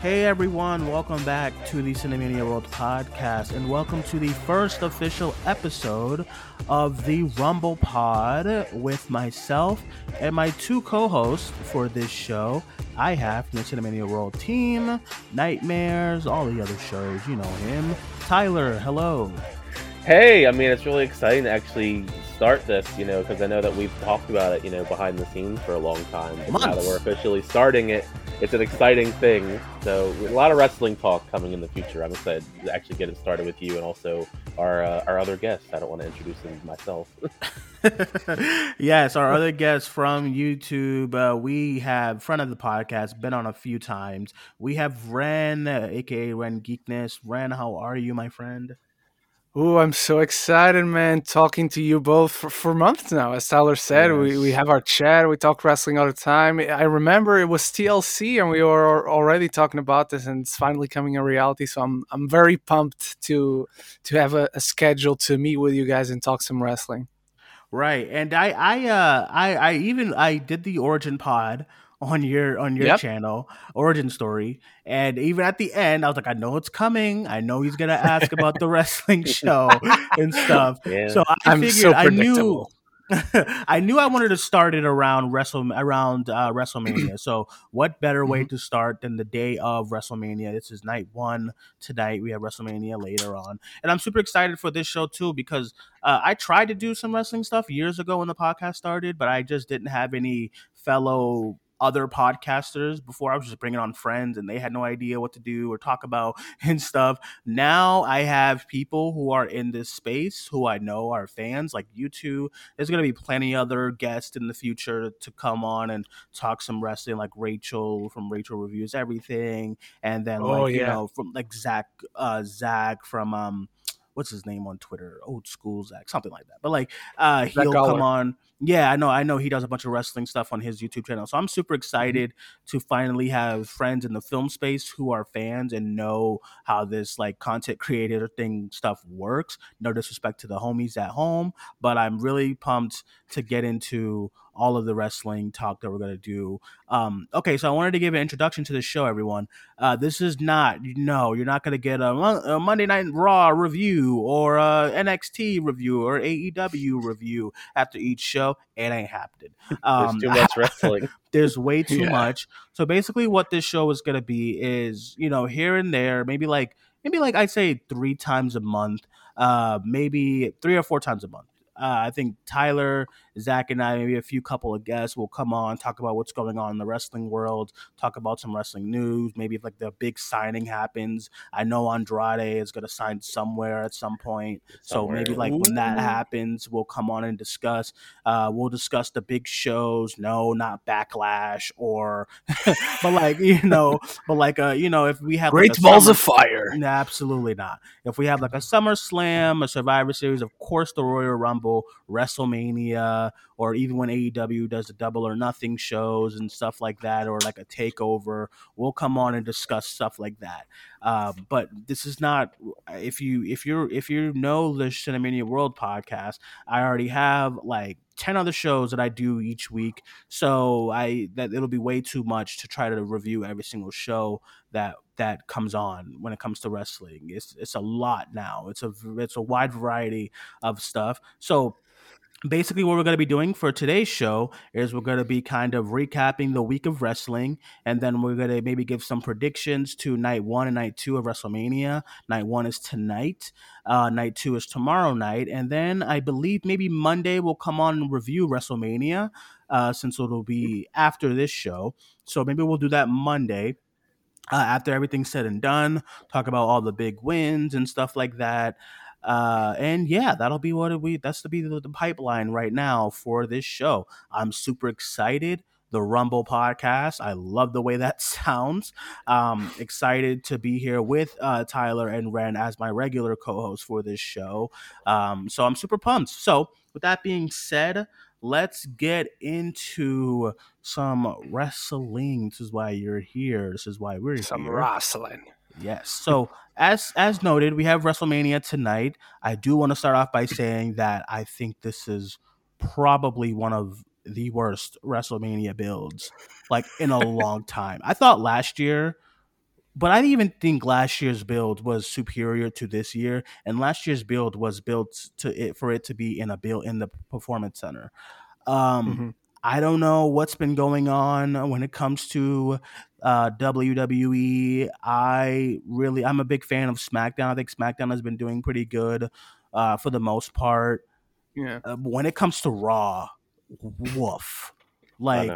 Hey everyone, welcome back to the Cinemania World podcast, and welcome to the first official episode of the Rumble Pod with myself and my two co-hosts for this show. I have from the Cinemania World team, Nightmares, all the other shows, you know him. Tyler, hello. Hey, I mean it's really exciting to actually start this, you know, because I know that we've talked about it, you know, behind the scenes for a long time. But now that we're officially starting it, it's an exciting thing. So a lot of wrestling talk coming in the future. I'm excited to actually get it started with you and also our uh, our other guests. I don't want to introduce them myself. yes, our other guests from YouTube. Uh, we have friend of the podcast, been on a few times. We have Ren, uh, aka Ren Geekness. Ren, how are you, my friend? Oh, I'm so excited, man! Talking to you both for, for months now. As Tyler said, yes. we, we have our chat. We talk wrestling all the time. I remember it was TLC, and we were already talking about this, and it's finally coming a reality. So I'm I'm very pumped to to have a, a schedule to meet with you guys and talk some wrestling. Right, and I I uh I I even I did the Origin Pod on your on your yep. channel, Origin Story. And even at the end, I was like, I know it's coming. I know he's gonna ask about the wrestling show and stuff. Yeah. So I I'm figured so I knew I knew I wanted to start it around Wrestle around uh, WrestleMania. So what better way mm-hmm. to start than the day of WrestleMania? This is night one tonight. We have WrestleMania later on, and I'm super excited for this show too because uh, I tried to do some wrestling stuff years ago when the podcast started, but I just didn't have any fellow other podcasters before I was just bringing on friends and they had no idea what to do or talk about and stuff. Now I have people who are in this space who I know are fans like you two. There's going to be plenty other guests in the future to come on and talk some wrestling like Rachel from Rachel Reviews Everything and then oh, like, yeah. you know, from like Zach, uh, Zach from, um, what's his name on Twitter? Old school Zach, something like that. But like, uh, he'll come on. Yeah, I know. I know he does a bunch of wrestling stuff on his YouTube channel. So I'm super mm-hmm. excited to finally have friends in the film space who are fans and know how this like content creator thing stuff works. No disrespect to the homies at home, but I'm really pumped to get into all of the wrestling talk that we're going to do. Um, okay, so I wanted to give an introduction to the show, everyone. Uh, this is not, no, you're not going to get a, a, Monday Night Raw review or a NXT review or AEW review after each show. It ain't happening. Um, there's too much wrestling. there's way too yeah. much. So basically, what this show is going to be is, you know, here and there, maybe like, maybe like I'd say three times a month, uh, maybe three or four times a month. Uh, I think Tyler, Zach, and I, maybe a few couple of guests will come on, talk about what's going on in the wrestling world, talk about some wrestling news. Maybe if like the big signing happens. I know Andrade is going to sign somewhere at some point. Somewhere. So maybe like Ooh. when that happens, we'll come on and discuss. Uh, we'll discuss the big shows. No, not Backlash or, but like, you know, but like, uh, you know, if we have Great like Balls summer, of Fire. No, absolutely not. If we have like a Summer Slam, a Survivor Series, of course, the Royal Rumble WrestleMania, or even when AEW does the double or nothing shows and stuff like that, or like a takeover, we'll come on and discuss stuff like that. Um, but this is not if you if you're if you know the Cinemania World podcast, I already have like 10 other shows that I do each week. So I that it'll be way too much to try to review every single show that that comes on when it comes to wrestling. It's it's a lot now. It's a it's a wide variety of stuff. So basically what we're going to be doing for today's show is we're going to be kind of recapping the week of wrestling and then we're going to maybe give some predictions to night one and night two of wrestlemania night one is tonight uh, night two is tomorrow night and then i believe maybe monday we'll come on and review wrestlemania uh, since it'll be after this show so maybe we'll do that monday uh, after everything's said and done, talk about all the big wins and stuff like that. Uh, and yeah, that'll be what we that's to be the, the pipeline right now for this show. I'm super excited the Rumble podcast. I love the way that sounds. Um, excited to be here with uh, Tyler and Ren as my regular co-host for this show. Um, so I'm super pumped. So with that being said, let's get into some wrestling. This is why you're here. This is why we're here. some here. wrestling. Yes. So as as noted, we have WrestleMania tonight. I do want to start off by saying that I think this is probably one of the worst WrestleMania builds like in a long time. I thought last year but I didn't even think last year's build was superior to this year, and last year's build was built to it for it to be in a build in the performance center. Um, mm-hmm. I don't know what's been going on when it comes to uh, WWE. I really, I'm a big fan of SmackDown. I think SmackDown has been doing pretty good uh, for the most part. Yeah. Uh, when it comes to Raw, woof. Like,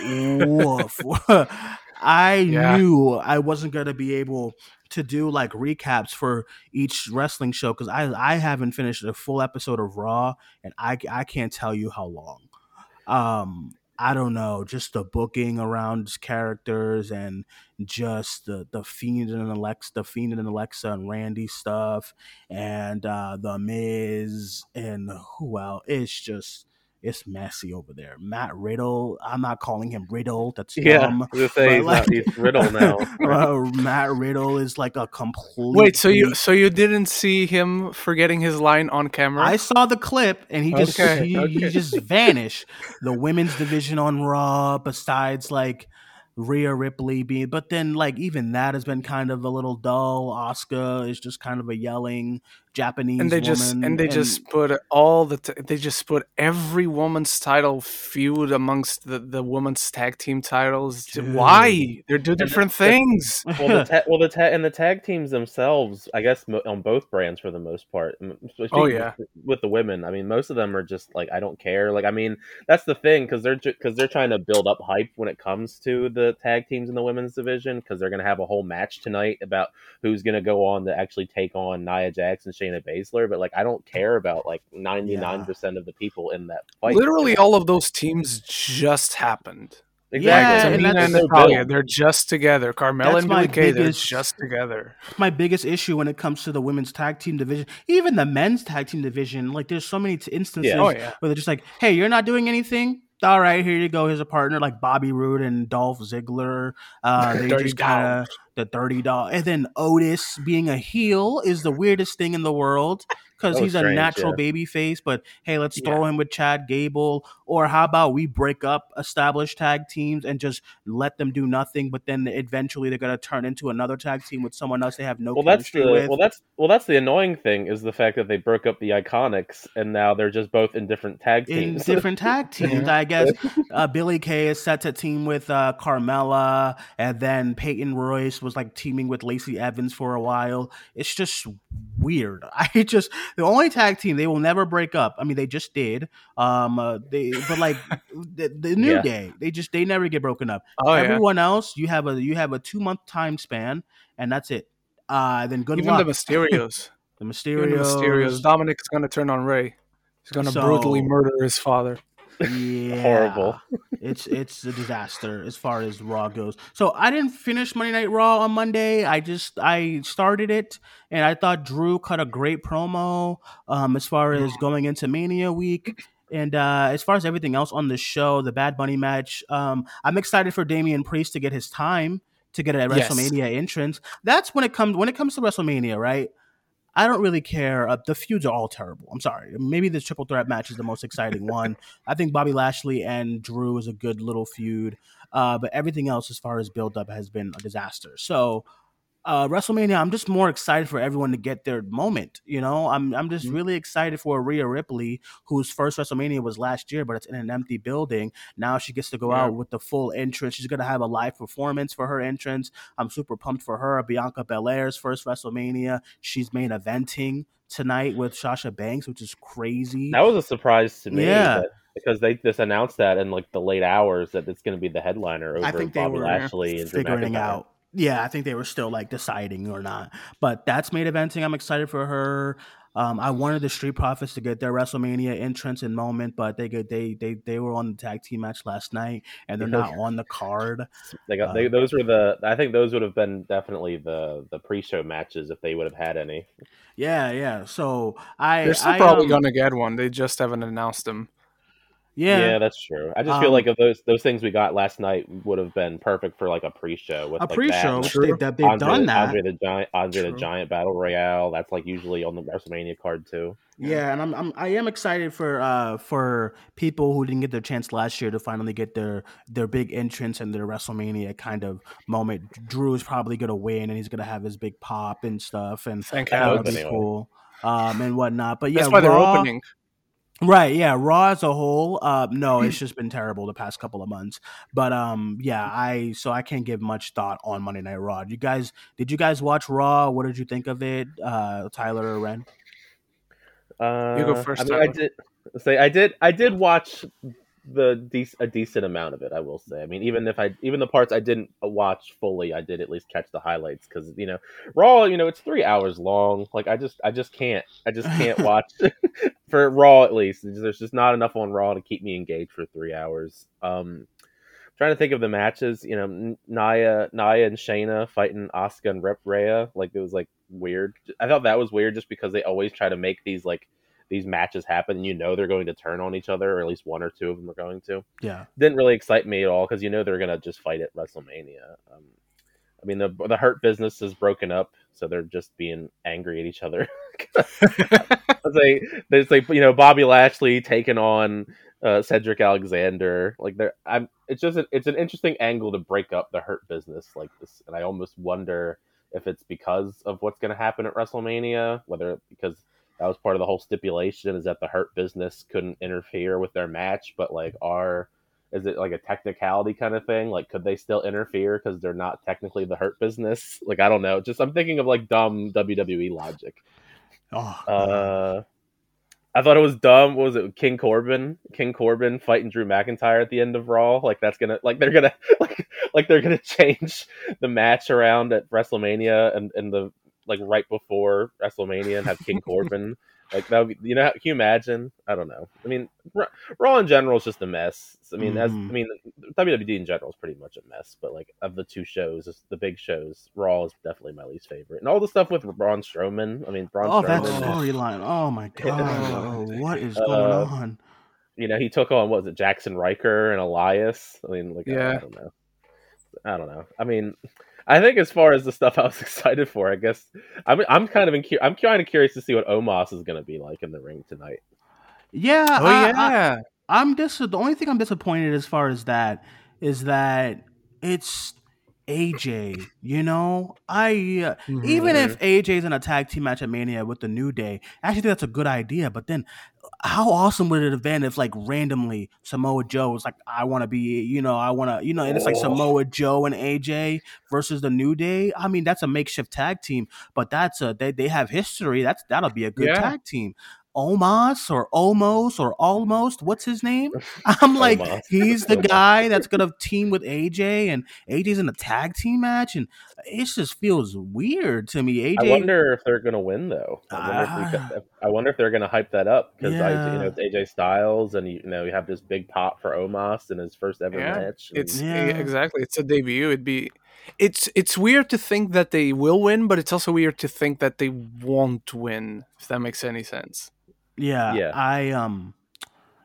woof. I yeah. knew I wasn't going to be able to do like recaps for each wrestling show because I I haven't finished a full episode of Raw and I I can't tell you how long. Um, I don't know, just the booking around characters and just the the Fiend and Alexa, the Fiend and Alexa and Randy stuff, and uh, the Miz and who else? It's just it's messy over there. Matt Riddle, I'm not calling him Riddle. That's yeah. Dumb, say he's, like, not, he's Riddle now. uh, Matt Riddle is like a complete. Wait, so you so you didn't see him forgetting his line on camera? I saw the clip, and he just okay, he, okay. he just vanished. The women's division on Raw, besides like Rhea Ripley being, but then like even that has been kind of a little dull. Asuka is just kind of a yelling Japanese and they just and they and, just put all the t- they just put every woman's title feud amongst the the women's tag team titles. Dude. Why they're two different the, things? well, the ta- well the ta- and the tag teams themselves, I guess on both brands for the most part. Oh yeah, with, with, the women, I mean, most of them are just like I don't care. Like I mean, that's the thing because they're because they're trying to build up hype when it comes to the tag teams in the women's division because they're gonna have a whole match tonight about who's gonna go on to actually take on Nia Jax and Shayna Baszler, but like I don't care about like ninety nine percent of the people in that fight. Literally, all of those teams just happened. Exactly. Yeah, Tamina and Natalya, they're just together. Carmella and Billie Kay, they're just together. My biggest issue when it comes to the women's tag team division, even the men's tag team division, like there's so many t- instances yeah. Oh, yeah. where they're just like, "Hey, you're not doing anything all right, here you go. Here's a partner like Bobby Roode and Dolph Ziggler. Uh, they just kind of the dirty dog, and then Otis being a heel is the weirdest thing in the world because he's strange, a natural yeah. baby face. But hey, let's throw him with Chad Gable. Or how about we break up established tag teams and just let them do nothing, but then eventually they're gonna turn into another tag team with someone else they have no well, chemistry that's the, with. Well, that's well, that's the annoying thing is the fact that they broke up the Iconics and now they're just both in different tag teams. In different tag teams, I guess. Uh, Billie Kay is set to team with uh, Carmella, and then Peyton Royce was like teaming with Lacey Evans for a while. It's just weird. I just the only tag team they will never break up. I mean, they just did. Um, uh, they but like the, the New yeah. Day, they just they never get broken up. Oh, Everyone yeah. else, you have a you have a two month time span, and that's it. Uh, then good Even luck. the Mysterios. the Mysterios. Even the Mysterios. Dominic's gonna turn on Rey. He's gonna so, brutally murder his father. Yeah, horrible. it's it's a disaster as far as Raw goes. So I didn't finish Monday Night Raw on Monday. I just I started it, and I thought Drew cut a great promo. Um, as far as going into Mania week. And uh, as far as everything else on the show, the Bad Bunny match, um, I'm excited for Damian Priest to get his time to get a WrestleMania yes. entrance. That's when it comes when it comes to WrestleMania, right? I don't really care. Uh, the feuds are all terrible. I'm sorry. Maybe the triple threat match is the most exciting one. I think Bobby Lashley and Drew is a good little feud. Uh, but everything else, as far as build up, has been a disaster. So uh, WrestleMania, I'm just more excited for everyone to get their moment. You know, I'm I'm just mm-hmm. really excited for Rhea Ripley, whose first WrestleMania was last year, but it's in an empty building. Now she gets to go yeah. out with the full entrance. She's gonna have a live performance for her entrance. I'm super pumped for her. Bianca Belair's first WrestleMania. She's main eventing tonight with Sasha Banks, which is crazy. That was a surprise to me. Yeah. because they just announced that in like the late hours that it's going to be the headliner over I think Bobby they were Lashley and figuring out yeah, I think they were still like deciding or not. But that's main eventing. I'm excited for her. Um, I wanted the Street Profits to get their WrestleMania entrance and moment, but they get they they they were on the tag team match last night, and they're not on the card. They got they, uh, those were the I think those would have been definitely the the pre-show matches if they would have had any. Yeah, yeah. So I they're still I, probably um, gonna get one. They just haven't announced them. Yeah, yeah, that's true. I just um, feel like if those those things we got last night would have been perfect for like a pre-show with a like pre-show. That. They, that they've Andre, done that. Andre the Giant, Andre true. the Giant Battle Royale. That's like usually on the WrestleMania card too. Yeah, and I'm, I'm I am excited for uh for people who didn't get their chance last year to finally get their their big entrance and their WrestleMania kind of moment. Drew is probably gonna win and he's gonna have his big pop and stuff, and Thank that'll be cool um and whatnot. But yeah, that's why Raw, they're opening. Right, yeah, Raw as a whole, uh, no, it's just been terrible the past couple of months. But um, yeah, I so I can't give much thought on Monday Night Raw. You guys, did you guys watch Raw? What did you think of it, uh, Tyler or Ren? Uh, you go first. I, mean, I did say I did. I did watch the de- a decent amount of it. I will say. I mean, even if I even the parts I didn't watch fully, I did at least catch the highlights because you know, Raw. You know, it's three hours long. Like I just I just can't I just can't watch for Raw at least. There's just not enough on Raw to keep me engaged for three hours. Um, trying to think of the matches. You know, Nia Nia and Shayna fighting Asuka and Rep Rhea. Like it was like weird. I thought that was weird just because they always try to make these like these matches happen and you know they're going to turn on each other or at least one or two of them are going to yeah. didn't really excite me at all because you know they're going to just fight at wrestlemania. Um, i mean the, the hurt business is broken up so they're just being angry at each other. They there's like you know bobby lashley taking on uh, Cedric Alexander, like there, I'm. It's just a, it's an interesting angle to break up the hurt business like this, and I almost wonder if it's because of what's going to happen at WrestleMania, whether because that was part of the whole stipulation is that the hurt business couldn't interfere with their match but like are is it like a technicality kind of thing like could they still interfere because they're not technically the hurt business like i don't know just i'm thinking of like dumb wwe logic oh, uh I thought it was dumb. What was it King Corbin? King Corbin fighting Drew McIntyre at the end of Raw. Like that's gonna like they're gonna like like they're gonna change the match around at WrestleMania and, and the like right before WrestleMania and have King Corbin. Like that, would be, you know, can you imagine? I don't know. I mean, Raw in general is just a mess. I mean, mm. as. I mean, WWE in general is pretty much a mess. But like of the two shows, the big shows, Raw is definitely my least favorite. And all the stuff with Braun Strowman. I mean, Braun. Oh, Strowman, that storyline! Oh my god, what is going uh, on? You know, he took on what was it, Jaxson Ryker and Elias. I mean, like, yeah. I, I don't know. I don't know. I mean, I think as far as the stuff I was excited for, I guess I'm I'm kind of in, I'm kind of curious to see what Omos is going to be like in the ring tonight. Yeah. Oh I, yeah. I, am dis- The only thing I'm disappointed as far as that is that it's AJ. You know, I uh, mm-hmm. even if AJ's in a tag team match at Mania with the New Day, I actually think that's a good idea. But then how awesome would it have been if like randomly Samoa Joe was like, I want to be, you know, I want to, you know, and it's like Samoa Joe and AJ versus the New Day. I mean, that's a makeshift tag team, but that's a they, they have history. That's that'll be a good yeah. tag team. Omos or Omos or Almost. What's his name? I'm like, he's the guy that's gonna team with AJ, and AJ's in a tag team match, and it just feels weird to me. AJ, I wonder if they're gonna win though. I wonder, uh, if, ah. I wonder if they're gonna hype that up because yeah. you know it's AJ Styles, and you know you have this big pop for Omos in his first ever yeah. match. And, it's yeah. exactly it's a debut. It'd be it's it's weird to think that they will win, but it's also weird to think that they won't win. If that makes any sense. Yeah, yeah. I um,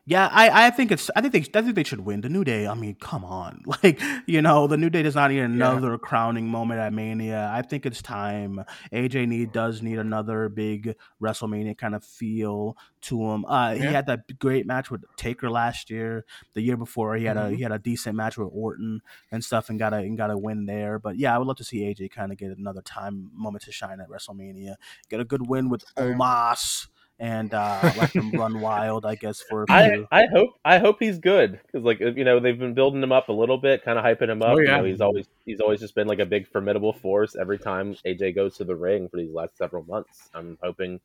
yeah, I I think it's I think they I think they should win the New Day. I mean, come on, like you know, the New Day does not need another yeah. crowning moment at Mania. I think it's time. AJ need does need another big WrestleMania kind of feel to him. Uh, yeah. he had that great match with Taker last year. The year before, he had mm-hmm. a he had a decent match with Orton and stuff, and got a and got a win there. But yeah, I would love to see AJ kind of get another time moment to shine at WrestleMania. Get a good win with Omos and uh, let them run wild. I guess for I, I hope I hope he's good because like you know they've been building him up a little bit, kind of hyping him up. Oh, yeah. You know, he's always he's always just been like a big formidable force every time AJ goes to the ring for these last several months. I'm hoping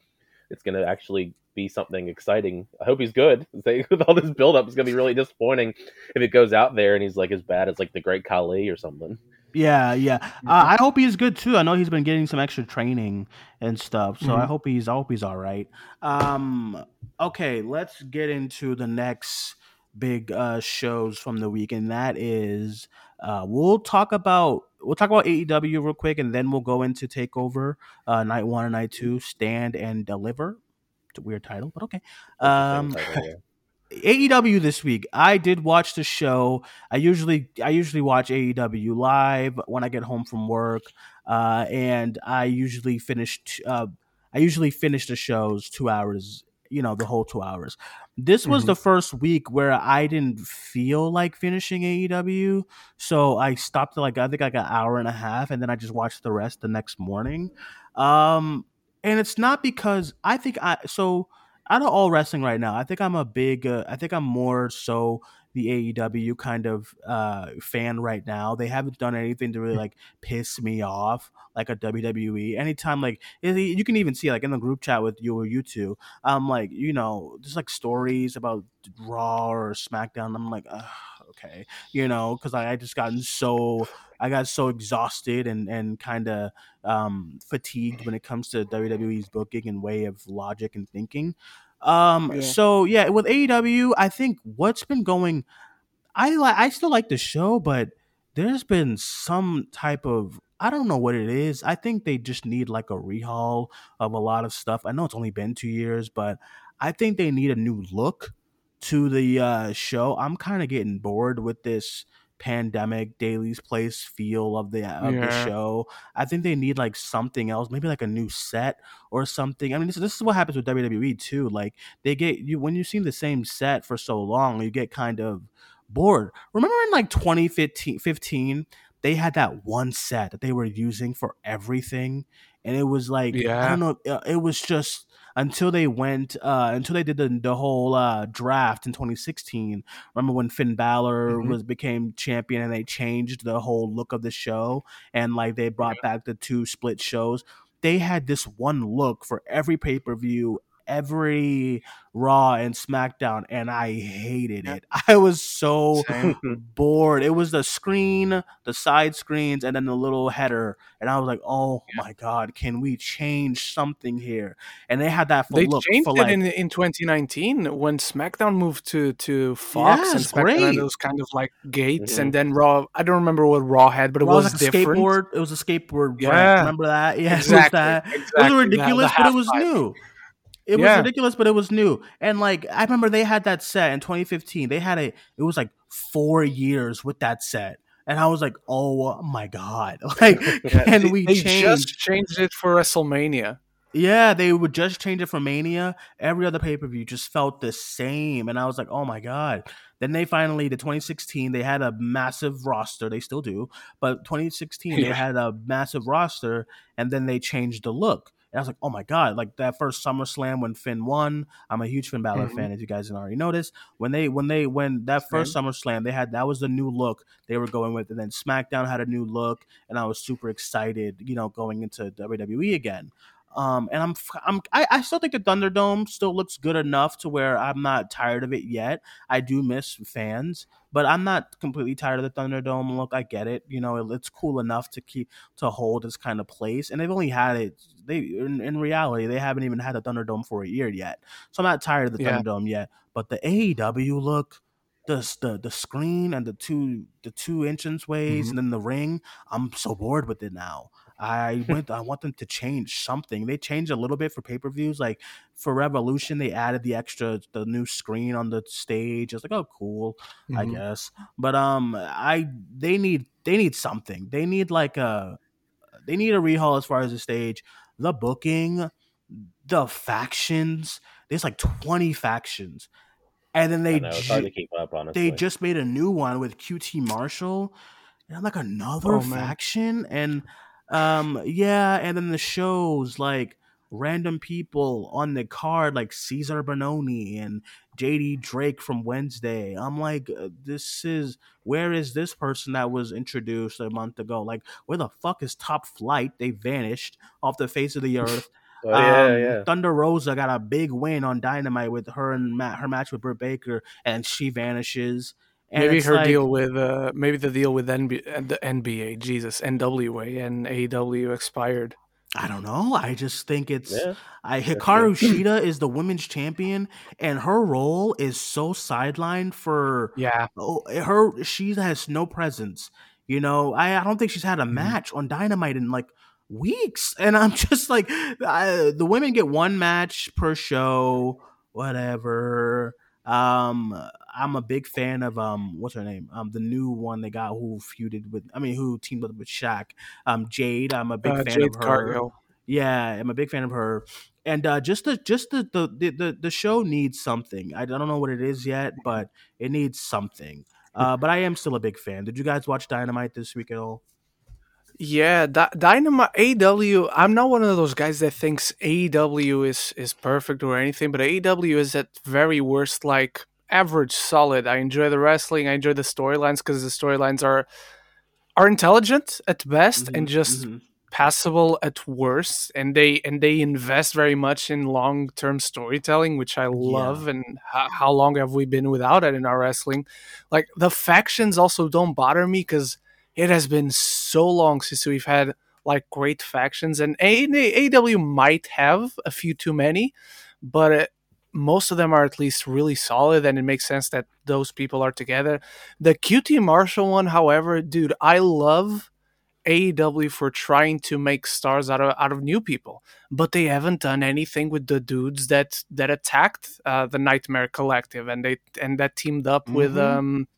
it's going to actually be something exciting. I hope he's good. With all this build up, it's going to be really disappointing if it goes out there and he's like as bad as like the Great Khali or something. Yeah, yeah. Uh, I hope he's good too. I know he's been getting some extra training and stuff, so mm-hmm. I hope he's I hope he's all right. Um, okay, let's get into the next big uh, shows from the week, and that is uh, we'll talk about we'll talk about AEW real quick, and then we'll go into Takeover uh, Night One and Night Two, Stand and Deliver. It's a weird title, but okay. Um, AEW this week. I did watch the show. I usually I usually watch AEW live when I get home from work, uh, and I usually finish. Uh, I usually finish the shows two hours. You know, the whole two hours. This was mm-hmm. the first week where I didn't feel like finishing AEW, so I stopped at like I think like an hour and a half, and then I just watched the rest the next morning. Um, and it's not because I think I so out of all wrestling right now, I think I'm a big, uh, I think I'm more so the AEW kind of uh, fan right now. They haven't done anything to really like piss me off like a WWE. Anytime like you can even see like in the group chat with you or you two, I'm like you know, just like stories about Raw or SmackDown. I'm like, okay, you know, because I, I just gotten so I got so exhausted and and kind of um, fatigued when it comes to WWE's booking and way of logic and thinking. Um, yeah. so yeah, with AEW, I think what's been going, I like I still like the show, but there's been some type of I don't know what it is. I think they just need like a rehaul of a lot of stuff. I know it's only been two years, but I think they need a new look to the uh, show. I'm kind of getting bored with this pandemic Daily's Place feel of the of yeah. the show. I think they need like something else, maybe like a new set or something. I mean, this, this is what happens with WWE too. Like they get you when you've seen the same set for so long, you get kind of bored. Remember in like 2015 15, they had that one set that they were using for everything and it was like yeah. I don't know, uh, it was just until they went uh, until they did the, the whole uh, draft in 2016. Remember when Finn Balor mm-hmm. was became champion and they changed the whole look of the show and like they brought back the two split shows. They had this one look for every pay per view every Raw and SmackDown, and I hated it. I was so bored. It was the screen, the side screens, and then the little header, and I was like, "Oh yeah. my god, can we change something here?" And they had that. they look changed it like, in in 2019 when SmackDown moved to to Fox yes, and SmackDown great. had those kind of like gates, mm-hmm. and then Raw. I don't remember what Raw had, but it Raw was, was like different. skateboard. It was a skateboard. Yeah, remember that? Yeah, exactly. It was, that. Exactly. it was ridiculous, but it was new. It yeah. was ridiculous, but it was new. And like I remember they had that set in 2015. They had a it was like four years with that set. And I was like, oh my God. Like can they, we they change just changed it for WrestleMania. Yeah, they would just change it for Mania. Every other pay per view just felt the same, and I was like, "Oh my god!" Then they finally, the 2016, they had a massive roster. They still do, but 2016 yeah. they had a massive roster, and then they changed the look. And I was like, oh my God, like that first SummerSlam when Finn won. I'm a huge Finn Balor mm-hmm. fan, as you guys already noticed. When they when they when that first Same. SummerSlam, they had that was the new look they were going with, and then SmackDown had a new look, and I was super excited, you know, going into WWE again. Um, and I'm, I'm, I, I still think the Thunderdome still looks good enough to where I'm not tired of it yet. I do miss fans, but I'm not completely tired of the Thunderdome look. I get it. You know, it, it's cool enough to keep to hold this kind of place, and they've only had it. They in, in reality, they haven't even had the Thunderdome for a year yet. So I'm not tired of the yeah. Thunderdome yet. But the AEW look, the the the screen and the two the two entrance ways mm-hmm. and then the ring. I'm so bored with it now. I went. I want them to change something. They changed a little bit for pay per views. Like for Revolution, they added the extra, the new screen on the stage. It's like, oh, cool, mm-hmm. I guess. But um, I they need they need something. They need like a they need a rehaul as far as the stage, the booking, the factions. There's like twenty factions, and then they know, ju- up, they just made a new one with QT Marshall and like another oh, faction and um, yeah, and then the shows like random people on the card like Cezar Bononi and JD Drake from Wednesday. I'm like, uh, this is where is this person that was introduced a month ago? Like, where the fuck is Top Flight? They vanished off the face of the earth. Oh, yeah, um, yeah. Thunder Rosa got a big win on Dynamite with her and Matt, her match with Britt Baker, and she vanishes. And maybe her like, deal with uh, maybe the deal with NBA, the NBA, Jesus, NWA and AEW expired. I don't know. I just think it's yeah, I Hikaru Shida is the women's champion, and her role is so sidelined for yeah. Oh, her she has no presence. You know, I, I don't think she's had a mm-hmm. match on Dynamite in like weeks, and I'm just like, I, the women get one match per show, whatever. Um, I'm a big fan of um, what's her name? Um, the new one they got who feuded with, I mean, who teamed up with Shaq. Um, Jade. I'm a big uh, fan Jade of her. Cargill. Yeah, I'm a big fan of her. And uh, just the just the, the the the show needs something. I don't know what it is yet, but it needs something. Uh, but I am still a big fan. Did you guys watch Dynamite this week at all? Yeah, Di- Dynamite AEW. I'm not one of those guys that thinks AEW is is perfect or anything, but AEW is at very worst like average, solid. I enjoy the wrestling. I enjoy the storylines because the storylines are are intelligent at best mm-hmm, and just mm-hmm. passable at worst. And they and they invest very much in long term storytelling, which I love. Yeah. And h- how long have we been without it in our wrestling? Like the factions also don't bother me because it has been so long since we've had like great factions, and AEW might have a few too many, but it, most of them are at least really solid, and it makes sense that those people are together. The QT Marshall one, however, dude, I love AEW for trying to make stars out of out of new people, but they haven't done anything with the dudes that that attacked uh, the Nightmare Collective and they and that teamed up mm-hmm. with um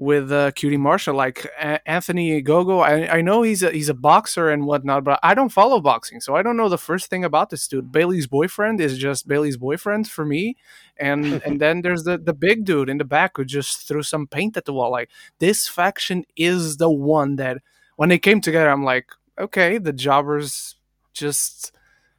with uh, QT Marshall, like Anthony Gogo. I, I know he's a, he's a boxer and whatnot, but I don't follow boxing, so I don't know the first thing about this dude. Bailey's boyfriend is just Bailey's boyfriend for me, and and then there's the the big dude in the back who just threw some paint at the wall. Like this faction is the one that when they came together, I'm like, okay, the jobbers just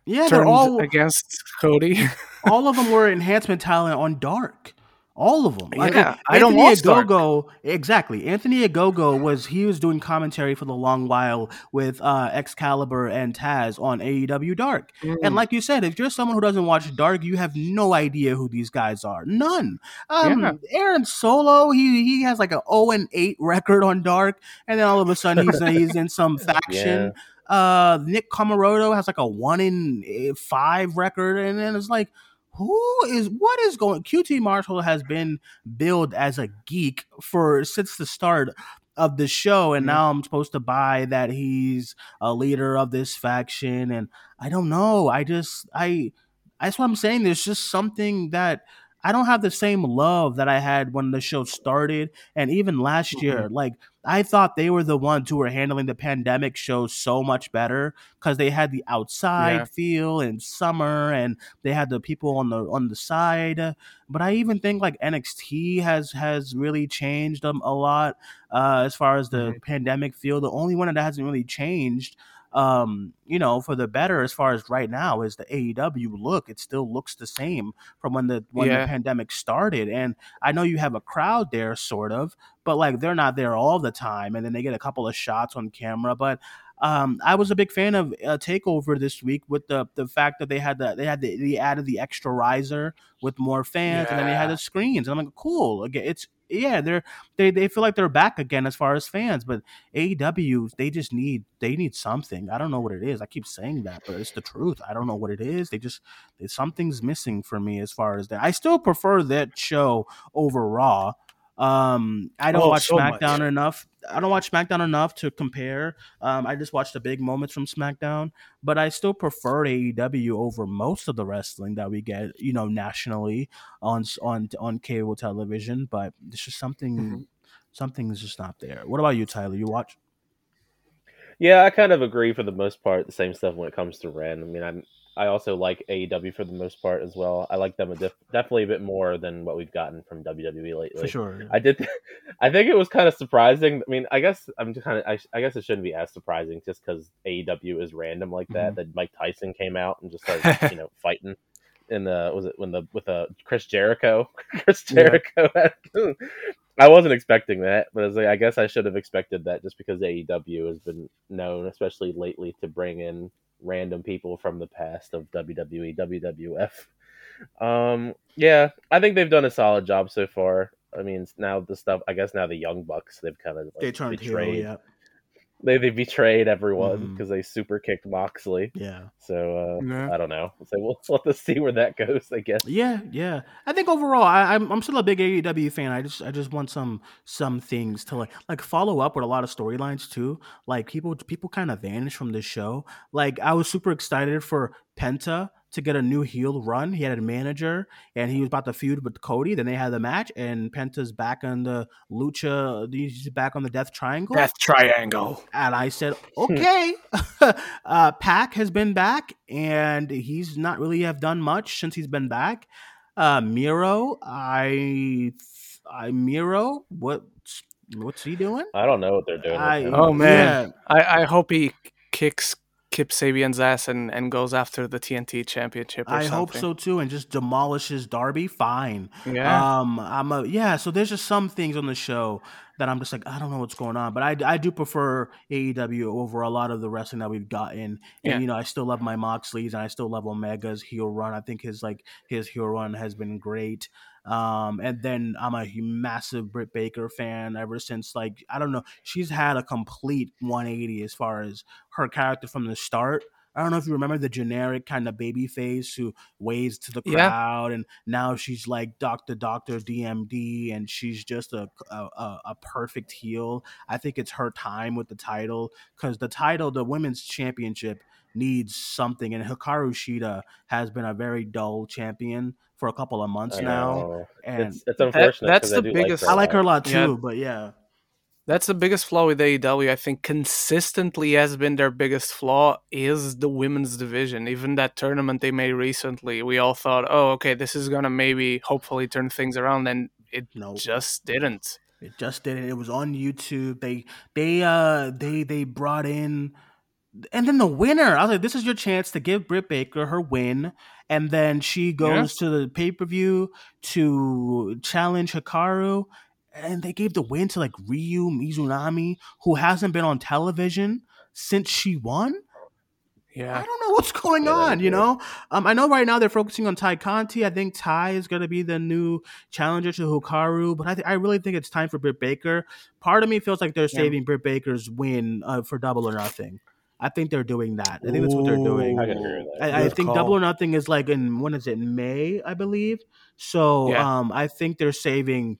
yeah, they're all against Cody. all of them were enhancement talent on Dark. All of them. Like, yeah, I don't want Ogogo. Exactly. Anthony Ogogo was he was doing commentary for the long while with uh, Excalibur and Taz on AEW Dark. Mm. And like you said, if you're someone who doesn't watch Dark, you have no idea who these guys are. None. Um, yeah. Aaron Solo, he he has like an 0 and 8 record on Dark, and then all of a sudden he's he's in some faction. Yeah. Uh, Nick Comoroto has like a one in eh, five record, and then it's like who is what is going QT Marshall has been billed as a geek for since the start of the show and mm-hmm. now I'm supposed to buy that he's a leader of this faction and I don't know I just I that's what I'm saying there's just something that I don't have the same love that I had when the show started and even last mm-hmm. year. Like I thought they were the ones who were handling the pandemic show so much better because they had the outside yeah. feel and summer and they had the people on the on the side. But I even think like NXT has has really changed them a lot uh, as far as the mm-hmm. pandemic feel. The only one that hasn't really changed um, you know, for the better as far as right now is the AEW look. It still looks the same from when the when yeah. the pandemic started. And I know you have a crowd there, sort of, but like they're not there all the time. And then they get a couple of shots on camera. But um, I was a big fan of uh, Takeover this week with the the fact that they had the they had the, they added the extra riser with more fans, yeah. and then they had the screens. And I'm like, cool. Again, it's yeah, they're they they feel like they're back again as far as fans. But AEW, they just need they need something. I don't know what it is. I keep saying that, but it's the truth. I don't know what it is. They just they, something's missing for me as far as that. I still prefer that show over Raw. Um, I don't oh, watch so SmackDown much. enough. I don't watch SmackDown enough to compare. Um, I just watch the big moments from SmackDown, but I still prefer AEW over most of the wrestling that we get, you know, nationally on on on cable television. But it's just something, mm-hmm. something is just not there. What about you, Tyler? You watch? Yeah, I kind of agree for the most part. The same stuff when it comes to Ren. I mean, I'm I also like AEW for the most part as well. I like them a diff- definitely a bit more than what we've gotten from WWE lately. For sure. I did. I think it was kind of surprising. I mean, I guess I'm just kind of. I, I, guess it shouldn't be as surprising just because AEW is random like that. Mm-hmm. That Mike Tyson came out and just started, you know, fighting. In the was it when the with a Chris Jericho, Chris Jericho. Yeah. I wasn't expecting that, but I, like, I guess I should have expected that just because AEW has been known, especially lately, to bring in random people from the past of WWE, WWF. Um, yeah, I think they've done a solid job so far. I mean, now the stuff. I guess now the Young Bucks they've kind of like, they turned betrayed. Hero, yeah. They they betrayed everyone because mm. they super kicked Moxley. Yeah. So uh, yeah. I don't know. So we'll, we'll have to see where that goes. I guess. Yeah, yeah. I think overall, I, I'm I'm still a big AEW fan. I just I just want some some things to like like follow up with a lot of storylines too. Like people people kind of vanish from this show. Like I was super excited for Penta to get a new heel run. He had a manager, and he was about to feud with Cody. Then they had the match, and Penta's back on the Lucha. He's back on the Death Triangle. Death Triangle. And I said, okay. uh, Pac has been back, and he's not really have done much since he's been back. Uh, Miro, I, I Miro, what? What's he doing? I don't know what they're doing. I, oh man, yeah. I, I hope he kicks Kip Sabian's ass and, and goes after the TNT championship. I something. hope so too, and just demolishes Darby. Fine. Yeah. Um. I'm a yeah. So there's just some things on the show that I'm just like I don't know what's going on, but I, I do prefer AEW over a lot of the wrestling that we've gotten. And yeah. you know I still love my Moxley's and I still love Omega's heel run. I think his like his heel run has been great. Um, and then I'm a massive Britt Baker fan ever since like I don't know, she's had a complete 180 as far as her character from the start. I don't know if you remember the generic kind of baby face who waves to the crowd, yeah. and now she's like Doctor Doctor DMD, and she's just a, a a perfect heel. I think it's her time with the title because the title, the women's championship, needs something, and Hikaru Shida has been a very dull champion for a couple of months now, and it's, it's unfortunate. That, that's the I biggest. Like I like her a lot too, yeah. but yeah. That's the biggest flaw with AEW. I think consistently has been their biggest flaw is the women's division. Even that tournament they made recently, we all thought, "Oh, okay, this is gonna maybe, hopefully, turn things around," and it nope. just didn't. It just didn't. It was on YouTube. They they uh they they brought in and then the winner, I was like, this is your chance to give Britt Baker her win. And then she goes yeah. to the pay per view to challenge Hikaru. And they gave the win to like Ryo Mizunami, who hasn't been on television since she won. Yeah. I don't know what's going yeah, on, you know? Um, I know right now they're focusing on Tay Conti. I think Tay is going to be the new challenger to Hikaru, but I, th- I really think it's time for Britt Baker. Part of me feels like they're saving Britt Baker's win uh, for double or nothing. I think they're doing that. I think that's what they're doing. I, I, I think call. Double or Nothing is like in when is it May, I believe. So yeah. um, I think they're saving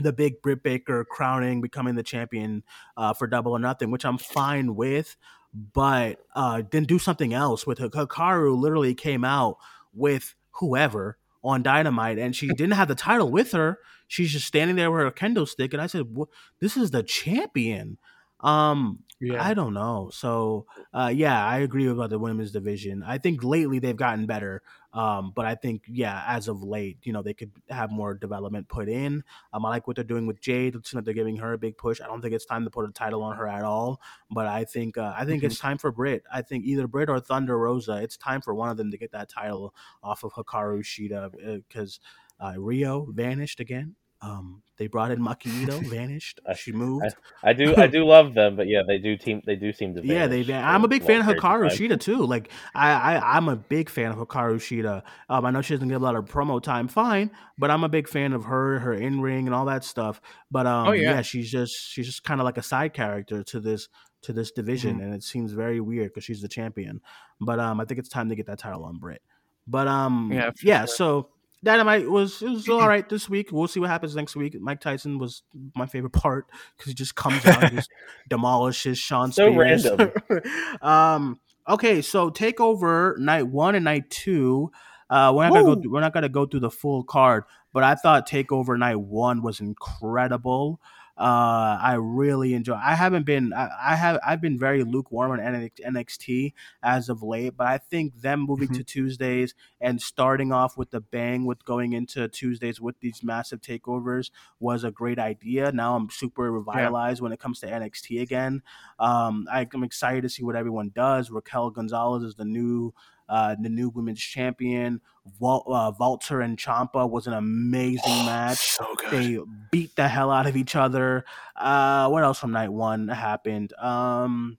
the big Britt Baker crowning, becoming the champion uh, for Double or Nothing, which I'm fine with. But uh, then do something else with Hikaru. Literally came out with whoever on Dynamite, and she didn't have the title with her. She's just standing there with her kendo stick, and I said, "This is the champion." Um, yeah. I don't know. So, uh, yeah, I agree about the women's division. I think lately they've gotten better. Um, but I think, yeah, as of late, you know, they could have more development put in. Um, I like what they're doing with Jade. It like they're giving her a big push. I don't think it's time to put a title on her at all. But I think, uh, I think mm-hmm. it's time for Britt. I think either Britt or Thunder Rosa. It's time for one of them to get that title off of Hikaru Shida because uh, Ryo vanished again. Um, they brought in Maki Ito, vanished. She moved. I, I, do, I do love them, but yeah, they do team. They do seem to. yeah, they. I'm a big fan of Hikaru Shida too. Like I, I, I'm a big fan of Hikaru Shida. Um, I know she doesn't get a lot of promo time, fine, but I'm a big fan of her, her in ring, and all that stuff. But um, oh, yeah. yeah, she's just, she's just kind of like a side character to this to this division, mm-hmm. and it seems very weird because she's the champion. But um, I think it's time to get that title on Britt. But um, yeah, yeah. Sure. So Dynamite was it was all right this week. We'll see what happens next week. Mike Tyson was my favorite part because he just comes out and just demolishes Shawn so Spears. random. um, okay, so Takeover night one and night two. Uh, we're not gonna go. Through, we're not gonna go through the full card, but I thought Takeover night one was incredible. Uh, I really enjoy. I haven't been. I, I, have. I've been very lukewarm on NXT as of late, but I think them moving mm-hmm. to Tuesdays and starting off with the bang with going into Tuesdays with these massive takeovers was a great idea. Now I'm super revitalized yeah. when it comes to NXT again. Um, I, I'm excited to see what everyone does. Raquel Gonzalez is the new uh, the new women's champion. Vol- uh, Walter and Ciampa was an amazing oh, match. So they beat the hell out of each other. Uh, what else from night one happened? Um,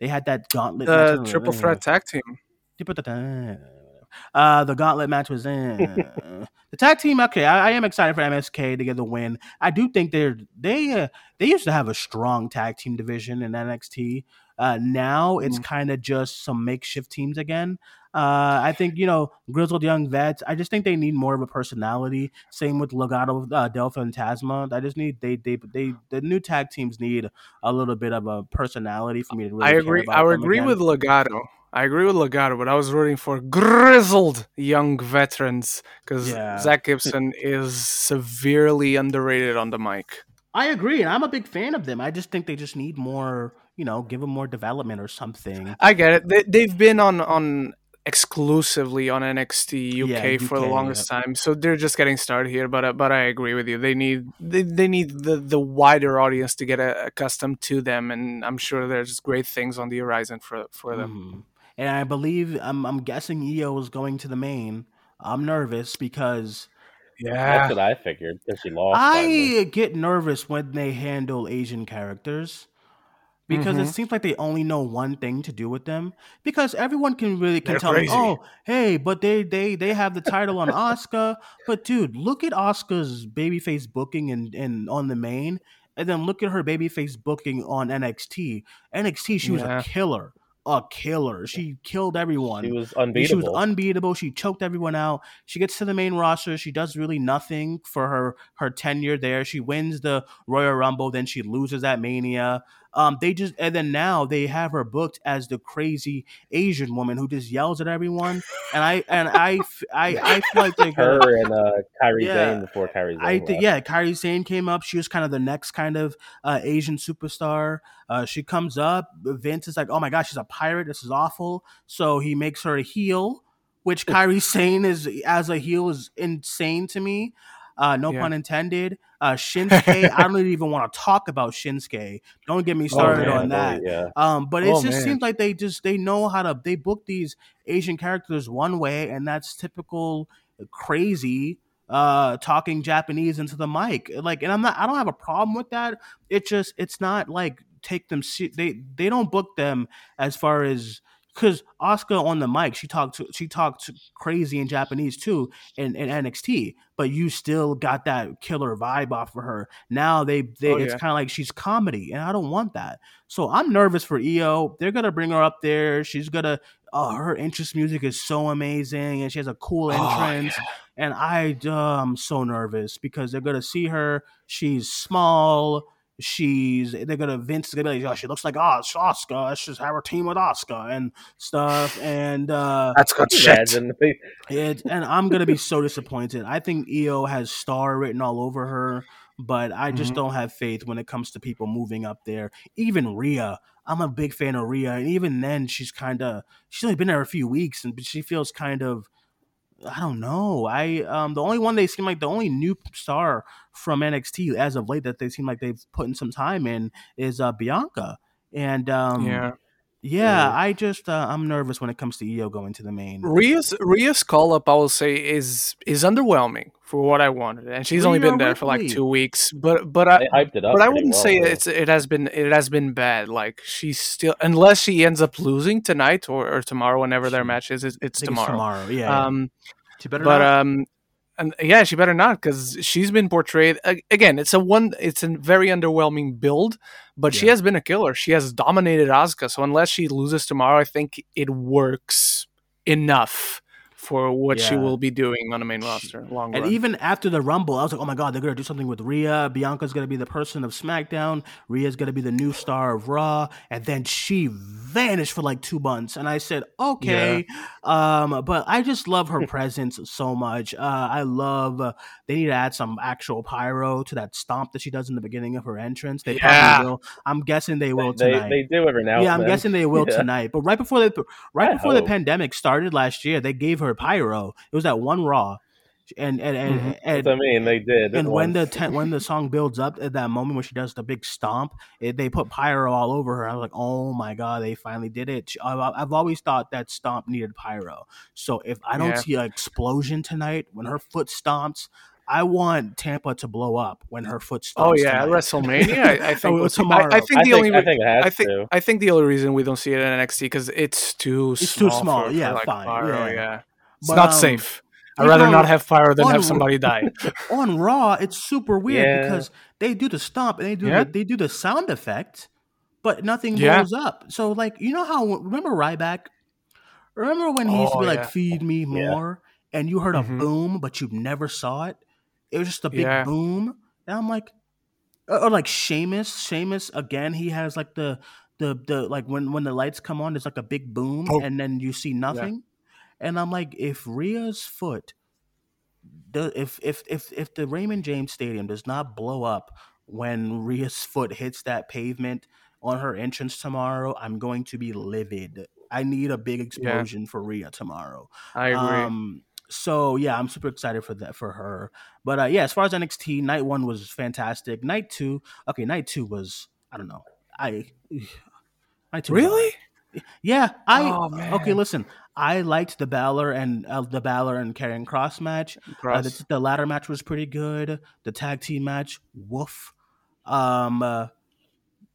they had that gauntlet. The match. triple threat tag team. Uh, the gauntlet match was in the tag team. Okay, I, I, am excited for MSK to get the win. I do think they're they uh, they used to have a strong tag team division in NXT. Uh, now it's mm. kind of just some makeshift teams again. Uh, I think you know grizzled young vets. I just think they need more of a personality. Same with Legado, uh, Del Fantasma. I just need they they they the new tag teams need a little bit of a personality for me to really. I agree. I agree again. with Legado. I agree with Legado, but I was rooting for grizzled young veterans because yeah. Zach Gibson is severely underrated on the mic. I agree, and I'm a big fan of them. I just think they just need more, you know, give them more development or something. I get it. They, have been on on exclusively on NXT UK, yeah, UK for the longest yeah. time, so they're just getting started here. But uh, but I agree with you. They need they, they need the the wider audience to get uh, accustomed to them, and I'm sure there's great things on the horizon for for them. Mm-hmm. And I believe I'm I'm guessing Io is going to the main. I'm nervous because. Yeah, that's what I figured because she lost. I finally. get nervous when they handle Asian characters because mm-hmm. it seems like they only know one thing to do with them because everyone can really can They're tell them, oh hey but they they they have the title on Asuka but dude look at Asuka's babyface booking and and on the main and then look at her babyface booking on NXT NXT she was yeah. a killer a killer. She killed everyone. She was unbeatable. She was unbeatable. She choked everyone out. She gets to the main roster. She does really nothing for her her tenure there. She wins the Royal Rumble, then she loses at Mania. Um, they just and then now they have her booked as the crazy Asian woman who just yells at everyone. And I and I I, I feel like they her and uh, Kairi yeah, Sane before Kairi Sane. I think yeah, Kairi Sane came up. She was kind of the next kind of uh, Asian superstar. Uh, she comes up. Vince is like, oh my gosh, she's a pirate. This is awful. So he makes her a heel which Kairi Sane is as a heel is insane to me. Uh, no yeah. pun intended. Uh, Shinsuke, I don't even want to talk about Shinsuke. Don't get me started oh, on that. Yeah. Um, but it oh, just man. seems like they just they know how to they book these Asian characters one way, and that's typical crazy uh talking Japanese into the mic. Like, and I'm not I don't have a problem with that. It just it's not like take them they they don't book them as far as because Asuka on the mic, she talked to, she talked crazy in Japanese too in, in NXT, but you still got that killer vibe off of her. Now they, they oh, it's kind of like she's comedy, and I don't want that. So I'm nervous for Io. They're gonna bring her up there. She's gonna. Uh, her interest music is so amazing, and she has a cool oh, entrance. Oh, yeah. And I, uh, I'm so nervous because they're gonna see her. She's small she's they're gonna Vince is gonna be like, oh, she looks like Os- Asuka. Let's just have her team with Asuka and stuff. And uh that's good shit. It, and I'm gonna be so disappointed. I think Io has star written all over her, but I just mm-hmm. don't have faith when it comes to people moving up there. Even Rhea. I'm a big fan of Rhea, and even then, she's kind of she's only been there a few weeks, and she feels kind of I don't know. I um the only one they seem like the only new star from NXT as of late that they seem like they've put in some time in is uh Bianca. And um yeah. Yeah, I just uh, I'm nervous when it comes to Io going to the main. Rhea's Rhea's call up, I will say, is is underwhelming for what I wanted, and she's Rhea only been there for like two weeks. But but I hyped it up. but I wouldn't well, say though. it's it has been it has been bad. Like she's still unless she ends up losing tonight or, or tomorrow, whenever their match is, it's, it's tomorrow. It's tomorrow, yeah. Um, she better but not. um, and yeah, she better not because she's been portrayed again. It's a one. It's a very underwhelming build, but yeah. she has been a killer. She has dominated Asuka. So unless she loses tomorrow, I think it works enough for what yeah. she will be doing on the main roster. Long and run. even after the Rumble, I was like, oh my god, they're gonna do something with Rhea. Bianca's gonna be the person of SmackDown. Rhea's gonna be the new star of Raw, and then she vanished for like two months. And I said, okay, yeah. um, but I just love her presence so much. Uh, I love. Uh, they need to add some actual pyro to that stomp that she does in the beginning of her entrance. They yeah. probably will. I'm guessing they will tonight. They, they do every now. Yeah, I'm guessing they will yeah. tonight. But right before the right I before hope. the pandemic started last year, they gave her pyro. It was that one Raw. And and and, mm-hmm. and I mean they did. And when the ten, when the song builds up at that moment when she does the big stomp, it, they put pyro all over her. I was like, oh my god, they finally did it. I've, I've always thought that stomp needed pyro. So if I don't yeah. see an explosion tonight when her foot stomps, I want Tampa to blow up when her foot stomps. Oh yeah, tonight. WrestleMania. I, I think oh, tomorrow. I, I, think the think, only. I think, I think. I think the only reason we don't see it in NXT because it's too. It's small too small. For, yeah, for like fine. Pyro, yeah. yeah. It's but, not um, safe. I'd rather not have fire than on, have somebody die. on Raw, it's super weird yeah. because they do the stomp and they do yeah. the, they do the sound effect, but nothing yeah. blows up. So like you know how remember Ryback? Remember when he used to be oh, like feed me more and you heard a mm-hmm. boom but you never saw it? It was just a big boom. And I'm like or like Sheamus, Sheamus again, he has like the the the like when when the lights come on, there's like a big boom, oh. and then you see nothing. And I'm like, if Rhea's foot, if if if if the Raymond James Stadium does not blow up when Rhea's foot hits that pavement on her entrance tomorrow, I'm going to be livid. I need a big explosion yeah. for Rhea tomorrow. I agree. Um, so yeah, I'm super excited for that for her. But uh, yeah, as far as NXT, night one was fantastic. Night two, okay, night two was I don't know. I two really. Yeah, I oh, okay. Listen, I liked the Balor and uh, the Balor and Karrion Kross match. Uh, the, the ladder match was pretty good. The tag team match, woof. Um, uh,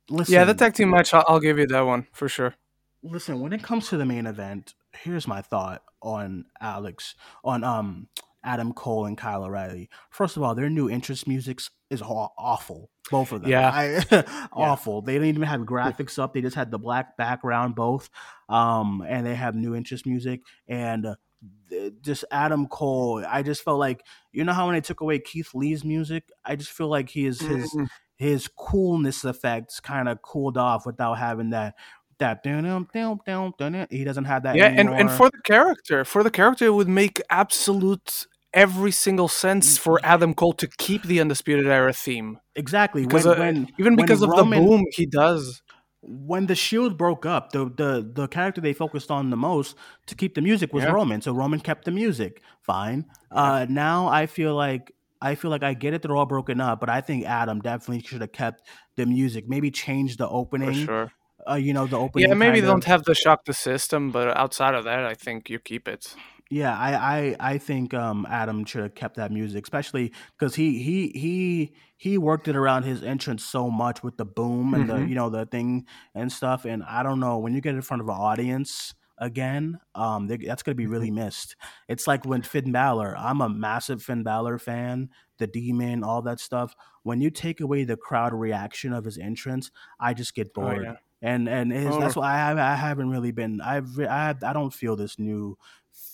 listen, yeah, the tag team match, I'll, I'll give you that one for sure. Listen, when it comes to the main event, here's my thought on Alex on um Adam Cole and Kyle O'Reilly. First of all, their new interest music is awful. Both of them. Yeah. I, awful. Yeah. They didn't even have graphics up. They just had the black background, both. Um, and they have new interest music. And uh, just Adam Cole, I just felt like, you know how when they took away Keith Lee's music, I just feel like his, his, mm-hmm. his coolness effects kind of cooled off without having that that he doesn't have that yeah and, and for the character for the character it would make absolute every single sense for adam cole to keep the undisputed era theme exactly because when, uh, when even because when of Roman, the boom he does when the shield broke up the, the the character they focused on the most to keep the music was yeah. roman so roman kept the music fine uh now i feel like I feel like I get it; they're all broken up, but I think Adam definitely should have kept the music. Maybe change the opening. For sure uh, you know, the opening. Yeah, maybe they don't have the shock the system, but outside of that, I think you keep it. Yeah, I I, I think um, Adam should have kept that music, especially because he he he he worked it around his entrance so much with the boom and mm-hmm. the you know the thing and stuff. And I don't know when you get in front of an audience again, um, they, that's going to be really mm-hmm. missed. It's like when Finn Balor. I'm a massive Finn Balor fan. The Demon, all that stuff. When you take away the crowd reaction of his entrance, I just get oh, bored. Oh, yeah and and oh. that's why I, I haven't really been I've I I don't feel this new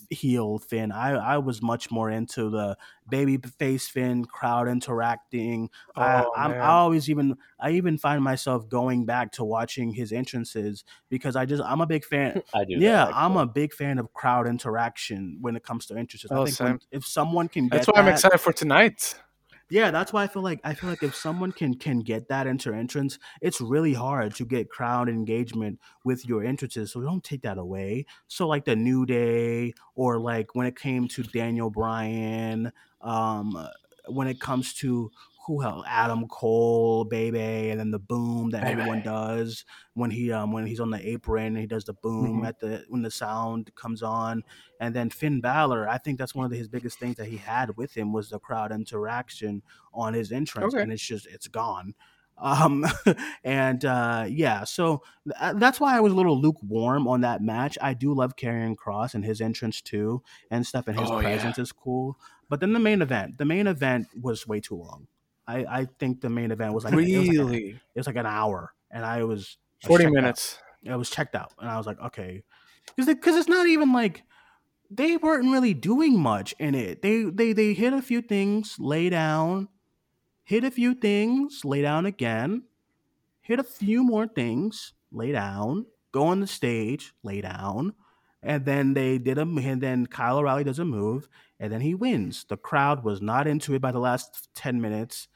heel Finn. I I was much more into the baby face Finn crowd interacting. Oh, I, I'm I always even I even find myself going back to watching his entrances because I just I'm a big fan. I do. Yeah, I'm a big fan of crowd interaction when it comes to entrances. Oh, I think when, if someone can, that's why that, I'm excited for tonight yeah, that's why I feel like I feel like if someone can can get that into entrance, it's really hard to get crowd engagement with your entrances. So don't take that away. So like the New Day or like when it came to Daniel Bryan, um, when it comes to who hell Adam Cole, baby, and then the boom that baby. everyone does when he um when he's on the apron, and he does the boom mm-hmm. at the when the sound comes on, and then Finn Balor. I think that's one of his biggest things that he had with him was the crowd interaction on his entrance, okay. and it's just it's gone. Um, and uh, yeah, so th- uh, that's why I was a little lukewarm on that match. I do love Karrion Kross and his entrance too, and stuff, and his oh, presence yeah. is cool. But then the main event, the main event was way too long. I, I think the main event was like really it was like, it was like an hour, and I was forty minutes. Out. I was checked out, and I was like, okay, because because it's not even like they weren't really doing much in it. They they they hit a few things, lay down, hit a few things, lay down again, hit a few more things, lay down, go on the stage, lay down, and then they did a and then Kyle O'Reilly does a move, and then he wins. The crowd was not into it by the last ten minutes.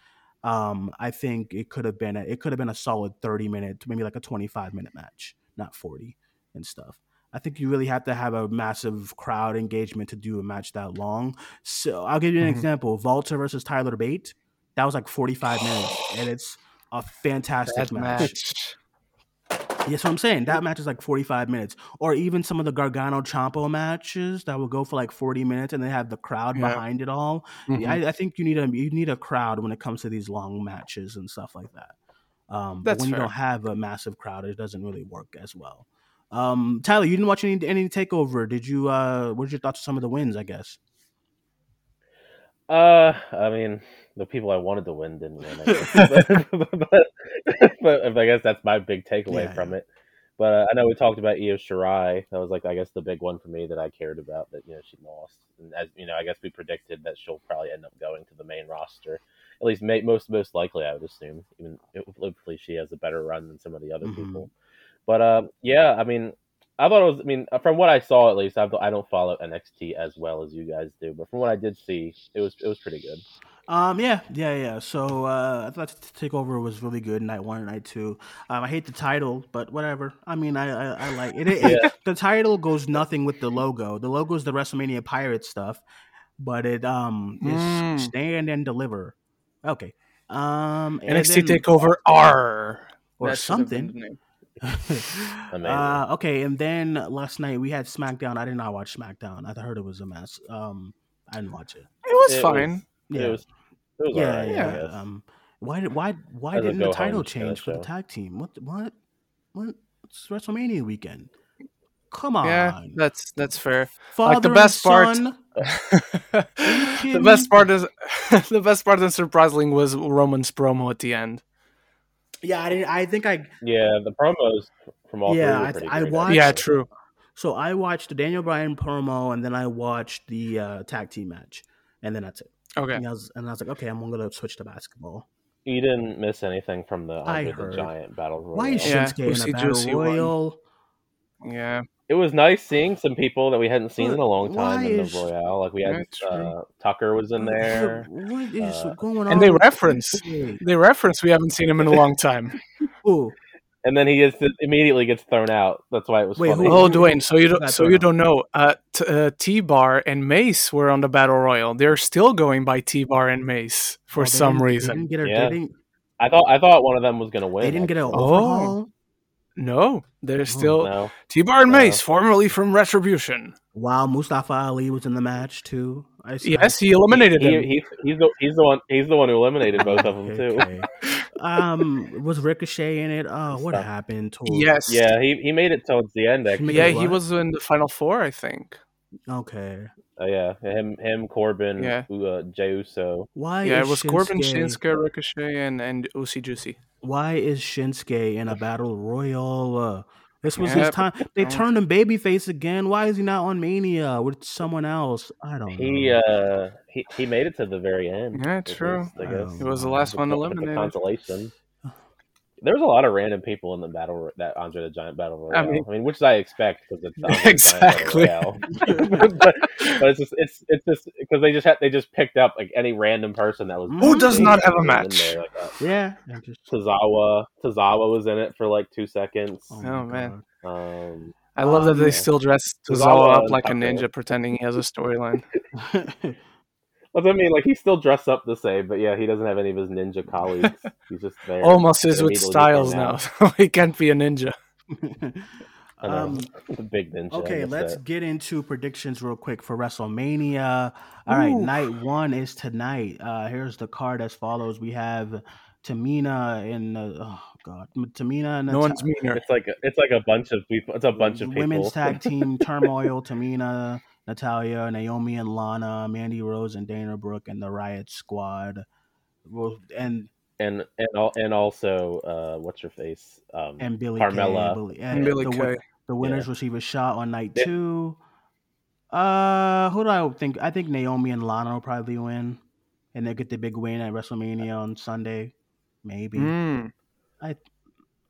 Um, I think it could have been a, it could have been a solid 30 minute, maybe like a 25 minute match, not 40 and stuff. I think you really have to have a massive crowd engagement to do a match that long. So I'll give you an mm-hmm. example: Walter versus Tyler Bate. That was like 45 minutes, and it's a fantastic match. match. Yes, what I'm saying. That match is like 45 minutes. Or even some of the Gargano Ciampa matches that will go for like 40 minutes and they have the crowd yeah. behind it all. Mm-hmm. Yeah, I, I, think you need a you need a crowd when it comes to these long matches and stuff like that. Um, but when fair. you don't have a massive crowd, it doesn't really work as well. Um, Tyler, you didn't watch any any takeover. Did you uh what did your thoughts on some of the wins, I guess? Uh I mean the people I wanted to win didn't win. I but, but, but, I guess that's my big takeaway yeah, from yeah. it. But uh, I know we talked about Io Shirai. That was like I guess the big one for me that I cared about. That you know she lost, and as you know, I guess we predicted that she'll probably end up going to the main roster. At least may, most most likely, I would assume. Even hopefully she has a better run than some of the other mm-hmm. people. But uh, yeah, I mean, I thought it was. I mean, from what I saw at least, I've, I don't follow NXT as well as you guys do, but from what I did see, it was it was pretty good. Um, yeah, yeah, yeah. So uh, I thought Takeover was really good night one and night two. Um, I hate the title, but whatever. I mean, I I, I like it. it, yeah. it the title goes nothing with the logo. The logo is the WrestleMania Pirate stuff, but it um is mm. stand and deliver. Okay. Um, NXT then, Takeover R or something. uh, okay, and then last night we had SmackDown. I did not watch SmackDown. I heard it was a mess. Um, I didn't watch it. It was it fine. Was, yeah. It was yeah, right, yeah. Um, why did why why As didn't the title change for the tag team? What what what? It's WrestleMania weekend. Come on. Yeah, that's that's fair. Father like the best part. the best part is the best part and surprising was Roman's promo at the end. Yeah, I didn't. I think I. Yeah, the promos from all. Yeah, I, I watched. Yeah, true. So I watched the Daniel Bryan promo, and then I watched the uh, tag team match, and then that's it. Okay. And I was, and I was like, okay, I'm gonna switch to basketball. You didn't miss anything from the Andre the Giant battle royal. Why is Shinsuke yeah, in a battle royal? Yeah. It was nice seeing some people that we hadn't seen in a long time in the is... Royale. Like we had uh, Tucker was in there. What is uh, going on? And they reference they reference we haven't seen him in a long time. Ooh and then he gets immediately gets thrown out. That's why it was. Wait, funny. Who, oh, Dwayne. So you don't, so you don't know. Uh, t- uh, T Bar and Mace were on the battle royal. They're still going by T Bar and Mace for oh, some reason. yeah. I thought I thought one of them was going to win. They didn't get an overhaul. Oh. No, they're oh, still no. T Bar and Mace, formerly from Retribution. Wow, Mustafa Ali was in the match too. I, yes, he eliminated he, him. He, he's the he's the one he's the one who eliminated both of them too. um, was Ricochet in it? Oh, what happened? To yes, yeah, he he made it towards the end. Actually, yeah, he was in the final four, I think. Okay. Uh, yeah, him, him, Corbin, yeah, uh, Jey Uso. Why? Yeah, it was Shinsuke... Corbin, Shinsuke, Ricochet, and and Usi Juicy. Why is Shinsuke in a battle royal? Uh, this was yep. his time. They turned him babyface again. Why is he not on Mania with someone else? I don't he, know. Uh, he he made it to the very end. Yeah, true. Was, I guess. He was the last one eliminated. Consolation. There was a lot of random people in the battle that Andre the Giant battle royale. I mean, I mean which I expect because it's Andre exactly. but, but, it's just it's it's just because they just had they just picked up like any random person that was who does not have a match. Like yeah, Tozawa Tozawa was in it for like two seconds. Oh, oh man, um, I love that they still dress Tozawa up like a ninja, pretending he has a storyline. What I mean, like he's still dressed up the same, but yeah, he doesn't have any of his ninja colleagues. He's just there. Omos is with Styles now, so he can't be a ninja. um, the big ninja. Okay, let's that. get into predictions real quick for WrestleMania. All Ooh. right, night one is tonight. Uh, here's the card as follows: We have Tamina and uh, oh god, Tamina and no one's meaner. It's like a, it's like a bunch of people. It's a bunch of people. Women's tag team turmoil. Tamina Natalya, Naomi and Lana, Mandy Rose and Dana Brooke, and the Riot Squad. And and and and also uh, what's your face? Um, and Billie Carmella. Kay, Billie, and Billie the, Kay. the winners yeah. receive a shot on night yeah. two. Uh, who do I think? I think Naomi and Lana will probably win, and they get the big win at WrestleMania on Sunday. Maybe. Mm. I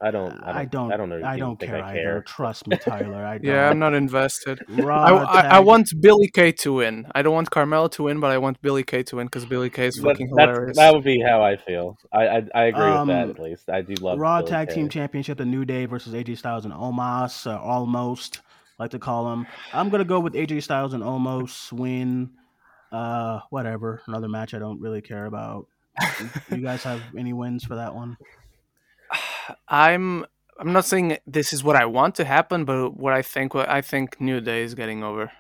I don't. I don't. I don't, know. I don't care, I either. Trust me, Tyler. I don't. yeah, I'm not invested. I, I, I, want Billie Kay to win. I don't want Carmella to win, but I want Billie Kay to win because Billie Kay is fucking hilarious. That would be how I feel. I I, I agree um, with that um, at least. I do love Raw Billie Tag Kay. Team Championship: The New Day versus AJ Styles and Omos. Uh, almost like to call them. I'm gonna go with AJ Styles and Omos win. Uh, whatever. Another match I don't really care about. you guys have any wins for that one? I'm I'm not saying this is what I want to happen, but what I think what I think New Day is getting over.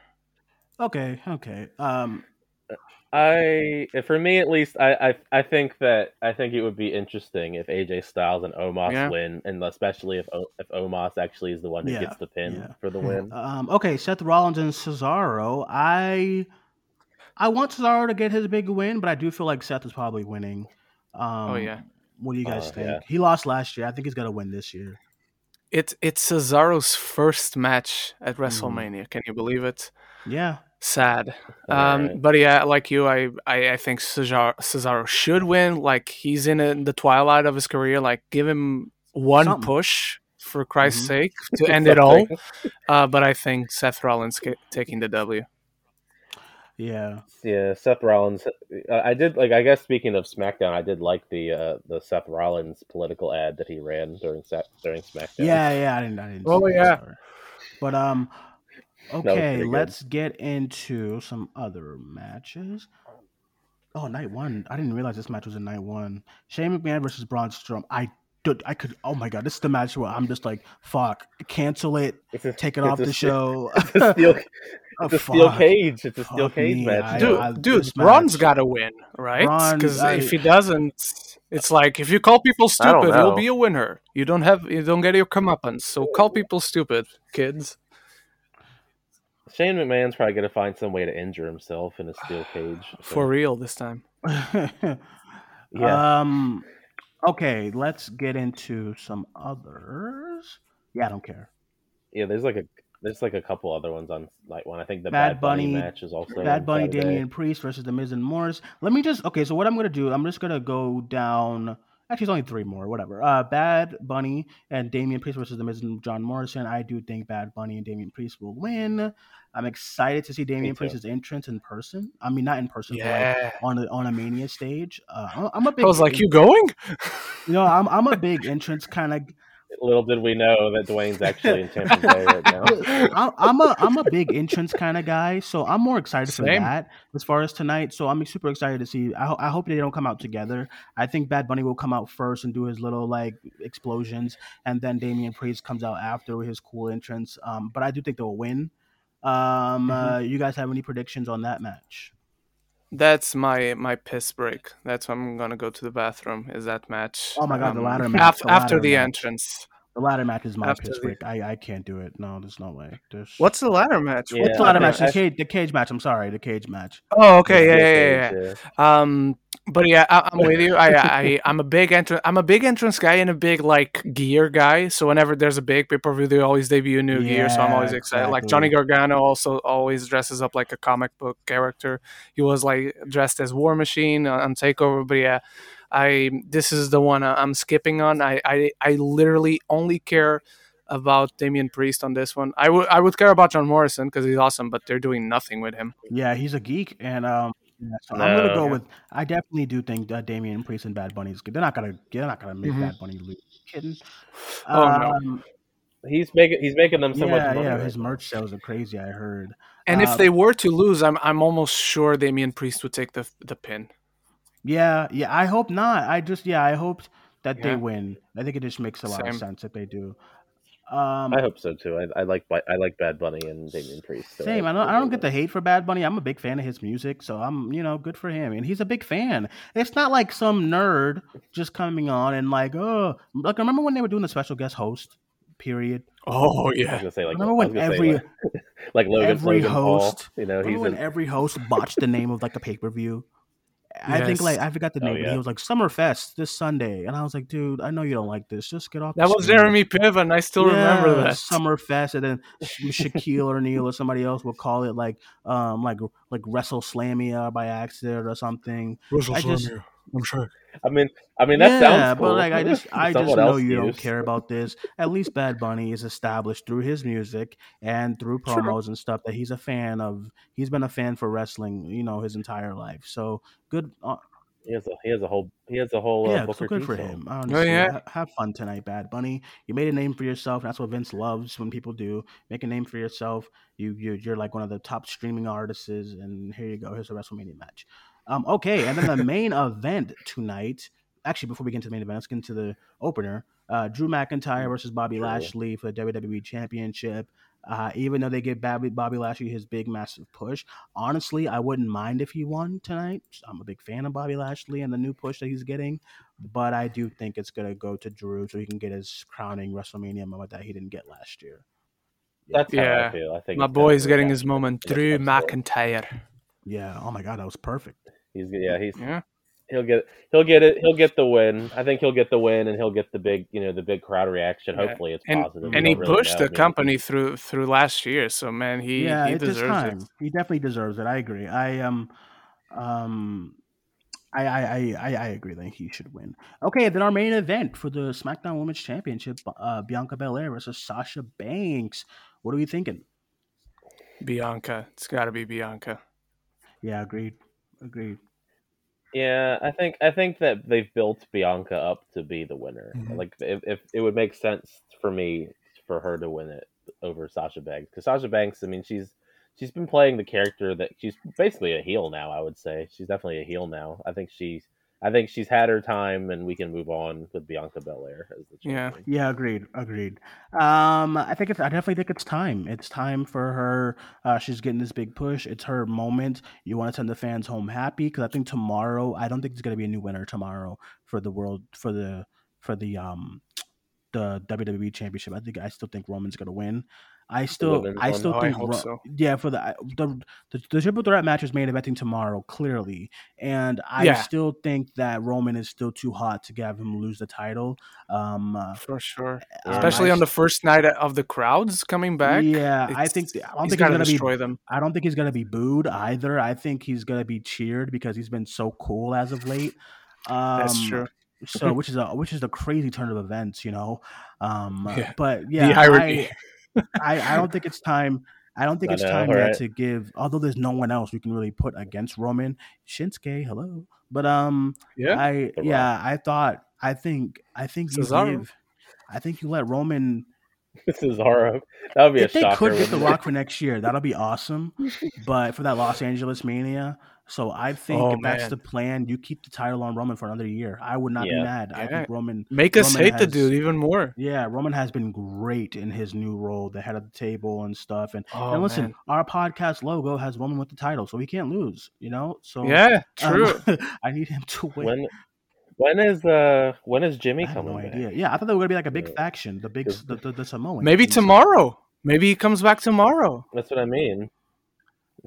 Okay, okay. Um I for me at least I, I I think that I think it would be interesting if AJ Styles and Omos yeah. win and especially if if Omos actually is the one who yeah, gets the pin yeah. for the win. Um okay, Seth Rollins and Cesaro. I I want Cesaro to get his big win, but I do feel like Seth is probably winning. Um, oh yeah. What do you guys uh, think? He lost last year. I think he's gonna win this year. It's it's Cesaro's first match at mm-hmm. WrestleMania. Mm. Can you believe it? Yeah. Sad. Um, right. But yeah, like you, I, I, I think Cesaro, Cesaro should win. Like he's in, a, in the twilight of his career. Like give him one Something. push for Christ's mm-hmm. sake, to end it all. Uh, but I think Seth Rollins taking the W. Yeah, yeah. Seth Rollins. Uh, I did like. I guess speaking of SmackDown, I did like the uh, the Seth Rollins political ad that he ran during during SmackDown. Yeah, yeah. I didn't. I didn't. Oh yeah. But um, okay. Let's get into some other matches. Oh, night one. I didn't realize this match was in night one. Shane McMahon versus Braun Strowman. I I could. Oh my god, this is the match where I'm just like, fuck, cancel it, a, take it off the show. It's a steel, it's a steel cage. It's a steel fuck cage me. match. Dude, I, dude, Braun's got to win, right? Because if he doesn't, it's like if you call people stupid, you'll be a winner. You don't have, you don't get your comeuppance. So call people stupid, kids. Shane McMahon's probably going to find some way to injure himself in a steel cage. So. For real this time. yeah. Um Okay, let's get into some others. Yeah, I don't care. Yeah, there's like a there's like a couple other ones on night one. I think the Bad, Bad Bunny, Bunny, match is also Bad Bunny, Damian Priest versus the Miz and Morris. Let me just okay. So what I'm gonna do, I'm just gonna go down. Actually, it's only three more. Whatever. Uh, Bad Bunny and Damian Priest versus the Miz and John Morrison. I do think Bad Bunny and Damian Priest will win. I'm excited to see Damian Priest's entrance in person. I mean, not in person, yeah. but like on a on a Mania stage. Uh, I'm a big. I was like, "You going?" You know, I'm I'm a big entrance kind of. Little did we know that Dwayne's actually in Tampa Bay right now. I'm a I'm a big entrance kind of guy, so I'm more excited Same. for that as far as tonight. So I'm super excited to see. I, I hope they don't come out together. I think Bad Bunny will come out first and do his little like explosions, and then Damian Priest comes out after with his cool entrance. Um, but I do think they'll win. Um, mm-hmm. uh, you guys have any predictions on that match? That's my my piss break. That's when I'm gonna go to the bathroom. Is that match? Oh my god, um, the ladder match. After the, ladder after the match. entrance. The ladder match is my piss break. I, I can't do it. No, there's no way. There's... What's the ladder match? Yeah, What's the ladder match? The cage, the cage match. I'm sorry, the cage match. Oh, okay, yeah, yeah, yeah, yeah. Um, but yeah, I, am with you. I, I, I'm a big entrance. I'm a big entrance guy and a big like gear guy. So whenever there's a big pay per view, they always debut a new yeah, gear. So I'm always excited. Exactly. Like Johnny Gargano also always dresses up like a comic book character. He was like dressed as War Machine on Takeover. But yeah, I this is the one I'm skipping on. I, I, I literally only care about Damian Priest on this one. I would I would care about John Morrison because he's awesome, but they're doing nothing with him. Yeah, he's a geek, and um, yeah, so no, I'm gonna go yeah. with. I definitely do think that Damian Priest and Bad Bunny is good. They're not gonna. They're not gonna make mm-hmm. Bad Bunny lose. Kidding. Oh um, no. He's making he's making them so yeah, much money. Yeah, his merch sales are crazy. I heard. And if um, they were to lose, I'm I'm almost sure Damian Priest would take the the pin. Yeah, yeah. I hope not. I just yeah. I hope that yeah. they win. I think it just makes a lot Same. of sense if they do. Um, I hope so too. I, I, like I like Bad Bunny and Damian Priest. So same. I don't I don't get the hate for Bad Bunny. I'm a big fan of his music, so I'm you know good for him. And he's a big fan. It's not like some nerd just coming on and like oh like remember when they were doing the special guest host period. Oh yeah. I was gonna say like remember when every say, like, like Logan, every Logan host Paul, you know he's when in... every host botched the name of like the pay per view. I think like I forgot the oh, name. Oh, yeah. He was like Summerfest this Sunday, and I was like, dude, I know you don't like this. Just get off. That was Jeremy Piven. I still yeah, remember that Summerfest, and then Shaquille O'Neal or somebody else will call it like um like like Wrestle Slamia by accident or something. Wrestle I just, I'm sure. I mean, I mean that yeah, sounds cool. but like I just, I just know you don't care about this. At least Bad Bunny is established through his music and through promos and stuff that he's a fan of. He's been a fan for wrestling, you know, his entire life. So good. Uh, he has a he has a whole he has a whole uh, yeah. so good for him. Honestly, oh, yeah. have fun tonight, Bad Bunny. You made a name for yourself. That's what Vince loves when people do make a name for yourself. You you you're like one of the top streaming artists, and here you go. Here's a WrestleMania match. Um, okay, and then the main event tonight. Actually, before we get into the main event, let's get into the opener. Uh, Drew McIntyre versus Bobby Lashley for the WWE Championship. Uh, even though they give Bobby, Bobby Lashley his big, massive push, honestly, I wouldn't mind if he won tonight. I'm a big fan of Bobby Lashley and the new push that he's getting, but I do think it's going to go to Drew so he can get his crowning WrestleMania moment that he didn't get last year. That's yeah. I feel. I think my boy's getting his moment. Drew McIntyre. Yeah. Oh my God, that was perfect. He's yeah, he's yeah. He'll get he'll get it. He'll get the win. I think he'll get the win, and he'll get the big you know the big crowd reaction. Yeah. Hopefully, it's and, positive. And he really pushed know. the company through through last year. So man, he yeah, he it's deserves time. it. He definitely deserves it. I agree. I um um I, I, I, I agree that he should win. Okay, then our main event for the SmackDown Women's Championship, uh, Bianca Belair versus Sasha Banks. What are we thinking? Bianca. It's got to be Bianca. Yeah, agreed. Agreed. Yeah, I think I think that they've built Bianca up to be the winner. Mm-hmm. Like if, if it would make sense for me for her to win it over Sasha Banks because Sasha Banks, I mean, she's she's been playing the character that she's basically a heel now. I would say she's definitely a heel now. I think she's I think she's had her time, and we can move on with Bianca Belair as the champion. Yeah, yeah, agreed, agreed. Um, I think it's, I definitely think it's time. It's time for her. Uh, she's getting this big push. It's her moment. You want to send the fans home happy because I think tomorrow. I don't think there's gonna be a new winner tomorrow for the world for the for the um the WWE Championship. I think I still think Roman's gonna win. I still, I still oh, think, I so. yeah, for the, the the, the triple threat match is main eventing tomorrow, clearly, and I yeah. still think that Roman is still too hot to have him lose the title. Um, uh, for sure, um, especially I, on the first night of the crowds coming back. Yeah, I think I don't think he's gonna destroy be, them. I don't think he's gonna be booed either. I think he's gonna be cheered because he's been so cool as of late. Um, That's true so which is a which is a crazy turn of events, you know. Um, yeah. but yeah, I, I, I don't think it's time. I don't think I it's know, time yet right. to give. Although there's no one else we can really put against Roman Shinsuke. Hello, but um, yeah, I yeah, I thought. I think. I think you give. I think you let Roman. Cesaro. That would be if a they could get the Rock for next year, that'll be awesome. but for that Los Angeles Mania, so I think oh, if man. that's the plan, you keep the title on Roman for another year. I would not yeah. be mad. Yeah. I think Roman make us Roman hate has, the dude even more. Yeah, Roman has been great in his new role, the head of the table and stuff. And oh, and listen, man. our podcast logo has Roman with the title, so he can't lose. You know, so yeah, um, true. Um, I need him to win. When, when is uh when is Jimmy coming? No back? idea. Yeah, I thought they were gonna be like a big yeah. faction, the big the, the, the Samoan. Maybe tomorrow. Maybe he comes back tomorrow. That's what I mean.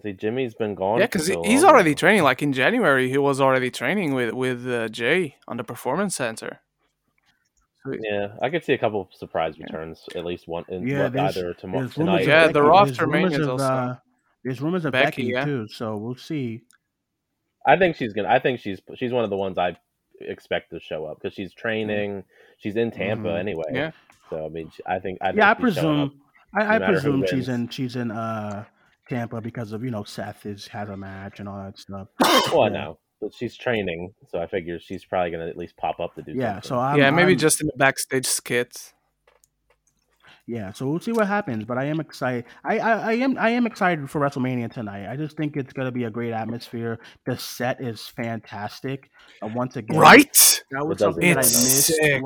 See, Jimmy's been gone. Yeah, because so he's already training. Like in January, he was already training with with uh, Jey on the performance center. Yeah, I could see a couple of surprise returns, yeah. at least one. In, yeah, what, either tomorrow tonight. Yeah, the roster main is also. Uh, there's rumors of Becky, Becky yeah. too, so we'll see. I think she's gonna. I think she's she's one of the ones I expect to show up because she's training. Mm. She's in Tampa mm-hmm. anyway. Yeah. So I mean, I think. I yeah, I presume. I, I presume she's in. She's in. Uh, Tampa because of you know Seth is has a match and all that stuff. well, I know, but she's training, so I figure she's probably gonna at least pop up to do. Yeah, something. so I'm, yeah, maybe I'm, just in the backstage skits. Yeah, so we'll see what happens, but I am excited. I, I, I am I am excited for WrestleMania tonight. I just think it's gonna be a great atmosphere. The set is fantastic. Uh, once again, right? That was something that I missed. Sick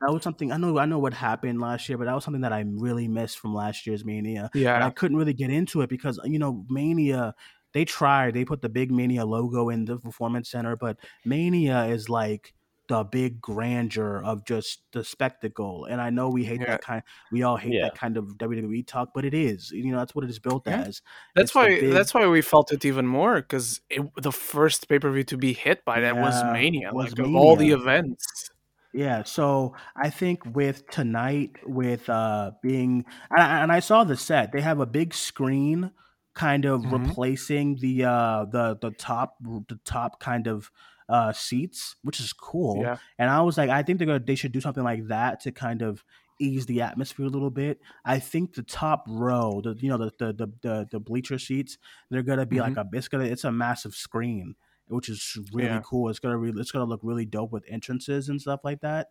that was something I know I know what happened last year, but that was something that I really missed from last year's Mania. Yeah, and I couldn't really get into it because you know Mania. They tried. They put the big Mania logo in the performance center, but Mania is like the big grandeur of just the spectacle. And I know we hate yeah. that kind. We all hate yeah. that kind of WWE talk, but it is. You know, that's what it is built yeah. as. That's it's why. Big... That's why we felt it even more because the first pay per view to be hit by that was Mania. Was like Mania. of all the events. Yeah, so I think with tonight, with uh being, and I, and I saw the set, they have a big screen, kind of mm-hmm. replacing the uh the the top the top kind of uh seats, which is cool. Yeah. And I was like, I think they're gonna they should do something like that to kind of ease the atmosphere a little bit. I think the top row, the you know the the the the, the bleacher seats, they're gonna be mm-hmm. like a it's gonna it's a massive screen which is really yeah. cool. It's gonna re- it's gonna look really dope with entrances and stuff like that.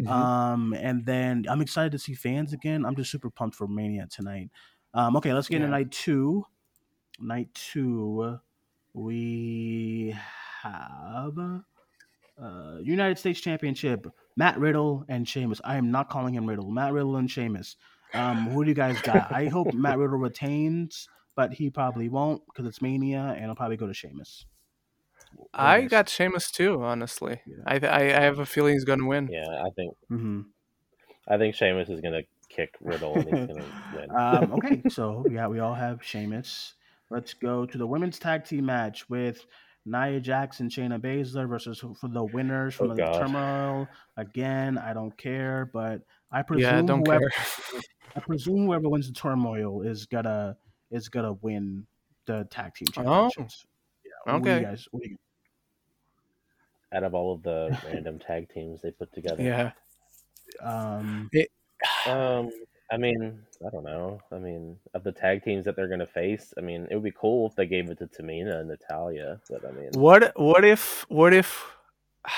Mm-hmm. Um, and then I'm excited to see fans again. I'm just super pumped for Mania tonight. Um, okay, let's get yeah. into night two. Night two, we have uh, United States Championship. Matt Riddle and Sheamus. I am not calling him Riddle. Matt Riddle and Sheamus. Um, who do you guys got? I hope Matt Riddle retains, but he probably won't because it's Mania, and I'll probably go to Sheamus. I got Sheamus too. Honestly, yeah. I, I, I have a feeling he's going to win. Yeah, I think. Mm-hmm. I think Sheamus is going to kick Riddle and he's going to win. Um, okay, so yeah, we all have Sheamus. Let's go to the women's tag team match with Nia Jackson, Shayna Baszler versus for the winners from oh, the God. turmoil. Again, I don't care, but I presume yeah, don't whoever, care. I presume whoever wins the turmoil is gonna is gonna win the tag team oh. championships. Oh. Yeah, okay. What do you guys? What do you, out of all of the random tag teams they put together. Yeah. Um, it, um, I mean, I don't know. I mean, of the tag teams that they're going to face, I mean, it would be cool if they gave it to Tamina and Natalya. But I mean, what what if what if?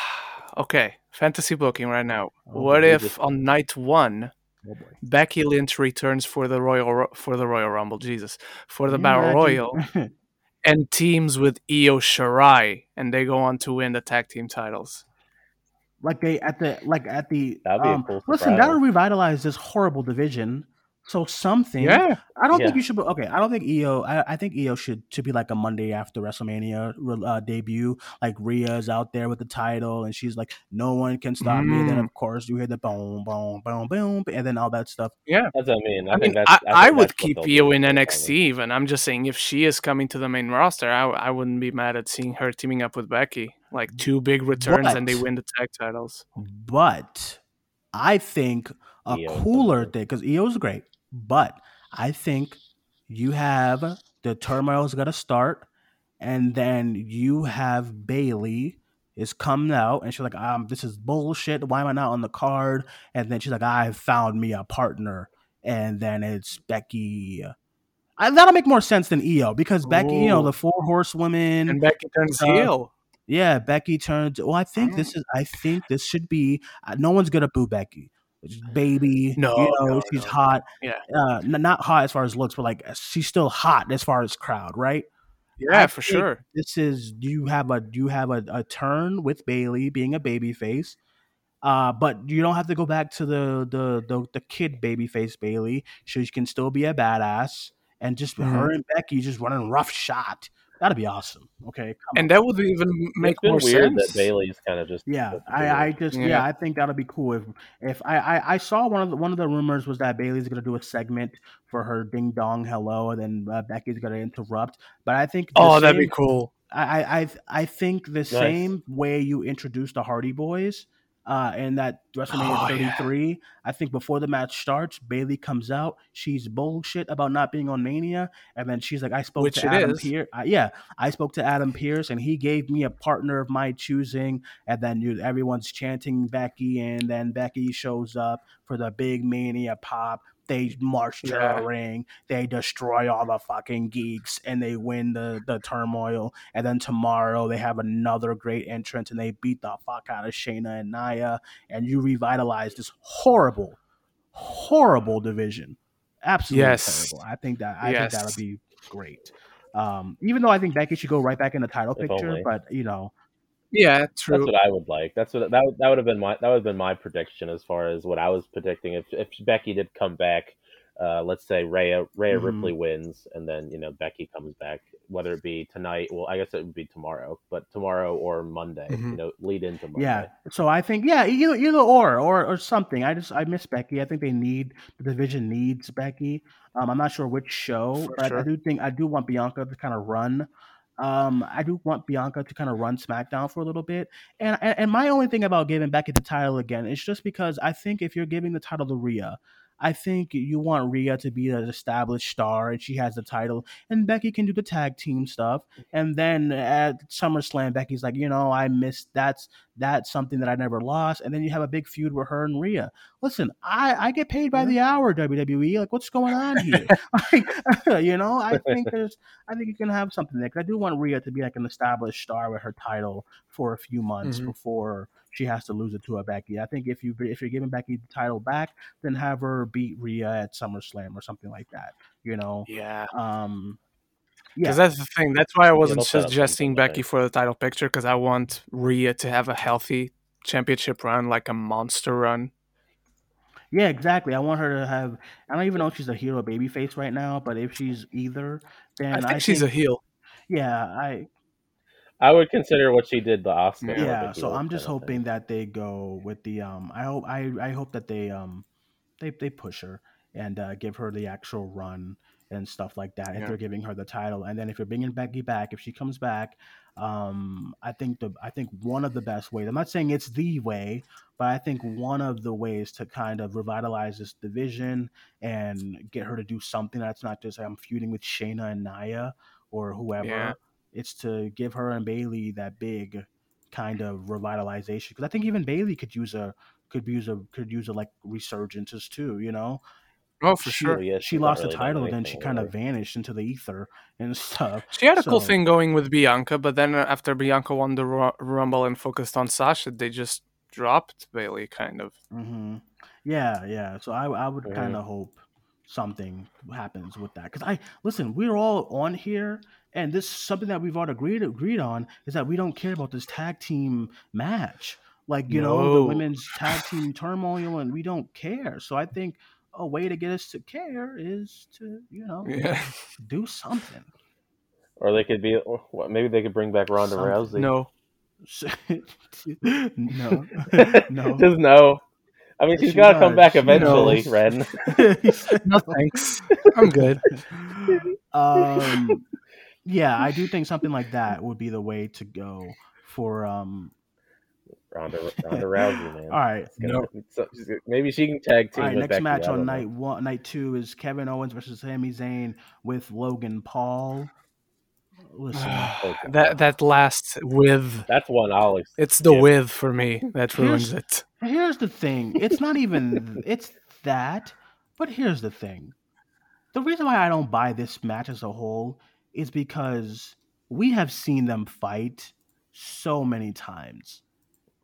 Okay, fantasy booking right now. Oh, what if just- on night one, oh. Becky Lynch returns for the Royal for the Royal Rumble? Jesus, for the Battle Royal, and teams with Io Shirai, and they go on to win the tag team titles. Like they at the like at the That'd be a um, cool listen that'll revitalize this horrible division so something Yeah, i don't think you should be okay i don't think Io i, I think Io should should be like a monday after wrestlemania uh, debut like Rhea's out there with the title and she's like no one can stop me and then Mm. of course you hear the boom boom boom boom and then all that stuff yeah. that's what I mean. I, I, mean, think that's. I, think I, would that's what keep they'll do Io in with it, NXT even. I'm just saying, if she is coming to the main roster, I, I wouldn't be mad at seeing her teaming up with Becky. Like two big returns, and they win the tag titles. but i think a Io is cooler something. thing because Io is great but i think you have the turmoil's got to start and then you have Bayley is coming out and she's like, um, this is bullshit. Why am I not on the card? And then she's like, I found me a partner. And then it's Becky. I, that'll make more sense than Io because Becky, you know, the four horsewomen. And Becky turns uh, heel. yeah, Becky turns. Well, I think this is. I think this should be. Uh, no one's gonna boo Becky. It's baby, No, you know, no, she's no, hot. Yeah. uh, not hot as far as looks, but like she's still hot as far as crowd, right? Yeah, I for sure. This is you have a you have a, a turn with Bayley being a baby face. Uh, but you don't have to go back to the the the, the kid baby face Bayley. She can still be a badass and just Mm-hmm. her and Becky just running rough shot. That'd be awesome. Okay. Come And on. that would even make it's more weird sense. that Bayley's kind of just. yeah, I. I just yeah. Yeah. I think that'll be cool if if I, I I saw one of the one of the rumors was that Bayley's gonna do a segment for her ding dong hello and then uh, Becky's gonna interrupt. But I think the oh, that'd be cool. I I I- I think the same way you introduced the Hardy Boys, uh, and that WrestleMania Oh, yeah. 33. I think before the match starts, Bayley comes out. She's bullshit about not being on Mania, and then she's like, "I spoke Which to Adam. Pierce. Uh, yeah, I spoke to Adam Pearce, and he gave me a partner of my choosing." And then you, everyone's chanting Becky, and then Becky shows up for the big Mania pop. They march to Yeah. the ring. They destroy all the fucking geeks, and they win the the turmoil. And then tomorrow they have another great entrance, and they beat the fuck out of Shayna and Nia, and you revitalize this horrible, horrible division. Absolutely Yes. terrible. I think that I Yes. think that'll be great. Um, even though I think Becky should go right back in the title If picture, only. but you know, Yeah, true. That's what I would like. That's what that would, that would have been my that would have been my prediction as far as what I was predicting. If if Becky did come back, uh, let's say Rhea Rhea Mhm. Ripley wins, and then you know Becky comes back, whether it be tonight. Well, I guess it would be tomorrow, but tomorrow or Monday. Mhm. You know, lead into Monday. Yeah. So I think yeah, either either or or or something. I just I miss Becky. I think they need the division needs Becky. Um, I'm not sure which show, For but I sure. do think I do want Bianca to kind of run. Um, I do want Bianca to kind of run SmackDown for a little bit. And, and my only thing about giving Becky the title again is just because I think if you're giving the title to Rhea, I think you want Rhea to be an established star and she has the title, and Becky can do the tag team stuff. Mm-hmm. And then at SummerSlam, Becky's like, you know, I missed that's that's something that I never lost. And then you have a big feud with her and Rhea. Listen, I I get paid by mm-hmm. the hour, WWE. Like, what's going on here? like, you know, I think there's I think you can have something there. 'Cause I do want Rhea to be like an established star with her title for a few months Mhm. before she has to lose it to a Becky. I think if you if you're giving Becky the title back, then have her beat Rhea at SummerSlam or something like that. You know, Yeah. um, yeah, Because that's the thing. That's why I wasn't they'll set up suggesting Becky for the title picture because I want Rhea to have a healthy championship run, like a monster run. yeah, exactly. I want her to have. I don't even know if she's a heel or babyface right now, but if she's either, then I think she's a heel. yeah. I I would consider what she did the Asuka. Yeah, yeah so i'm just hoping that they go with the um i hope i i hope that they um they they push her and uh, give her the actual run and stuff like that if they're giving her the title and then if you're bringing becky back if she comes back um i think the i think one of the best ways i'm not saying it's the way but i think one of the ways to kind of revitalize this division and get her to do something that's not just i'm feuding with shayna and nia or whoever Yeah. It's to give her and Bayley that big kind of revitalization because I think even Bayley could use a could use a could use a like resurgences too. You know. Oh, for she, sure. Yeah, she lost really the title, and then she kind of vanished into the ether and stuff. She had a so, cool thing going with Bianca, but then after Bianca won the Rumble and focused on Sasha, they just dropped Bayley, kind of. Mm-hmm. Yeah, yeah. So I, I would mm-hmm. kind of hope something happens with that because I listen. We're all on here, and this is something that we've all agreed agreed on is that we don't care about this tag team match. Like you no. know the women's tag team turmoil, and we don't care. So I think a way to get us to care is to you know yeah. do something. Or they could be, maybe they could bring back Ronda something. Rousey. No, no, no, just no. I mean, she's she got to come back eventually, Ren. no thanks, I'm good. Um, yeah, I do think something like that would be the way to go for um Ronda, Ronda Rousey, man. All right, gonna, so, maybe she can tag team. All right, next Becky, match on night know. one, night two is Kevin Owens versus Sami Zayn with Logan Paul. Listen, that that last with that's one I'll. It's the with for me that ruins here's, it. Here's the thing: it's not even it's that, but here's the thing: the reason why I don't buy this match as a whole is because we have seen them fight so many times.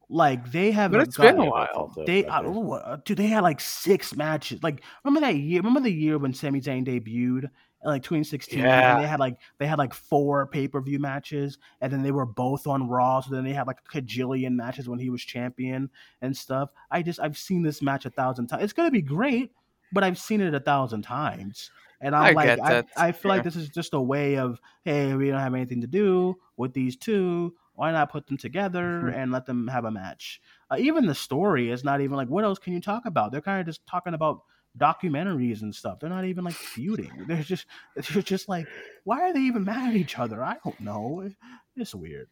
Like they have, but it's been a while. They, uh, dude, they had like six matches. Like remember that year? Remember the year when Sami Zayn debuted, like 2016? Yeah. they had like they had like four pay per view matches, and then they were both on Raw. So then they had like a cajillion matches when he was champion and stuff. I just I've seen this match a thousand times. It's gonna be great, but I've seen it a thousand times. And I'm I like, I, I, feel yeah. like this is just a way of, hey, we don't have anything to do with these two why not put them together mm-hmm. and let them have a match? Uh, even the story is not even like what else can you talk about? They're kind of just talking about documentaries and stuff. They're not even like feuding. They're just they're just like why are they even mad at each other? I don't know. It's weird.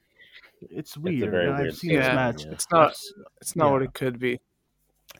It's weird. It's I've seen yeah, this match. It's not. It's not yeah. what it could be.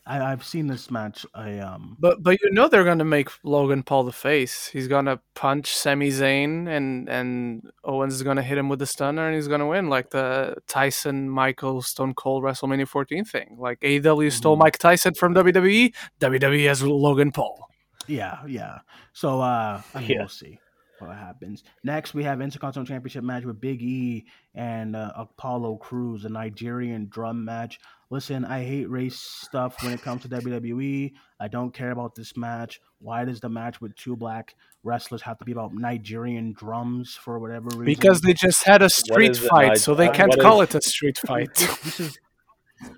I, have seen this match. I um, but but you know they're gonna make Logan Paul the face. He's gonna punch Sami Zayn, and and Owens is gonna hit him with the stunner, and he's gonna win like the Tyson Michael Stone Cold WrestleMania 14 thing. Like AEW mm-hmm. stole Mike Tyson from WWE. WWE has Logan Paul. Yeah, yeah. So uh, I mean, yeah. we'll see what happens. Next, we have Intercontinental Championship match with Big E and uh, Apollo Crews, a Nigerian drum match. Listen, I hate race stuff when it comes to WWE. I don't care about this match. Why does the match with two black wrestlers have to be about Nigerian drums for whatever reason? Because they just had a street fight, so they can't call it a street fight. this is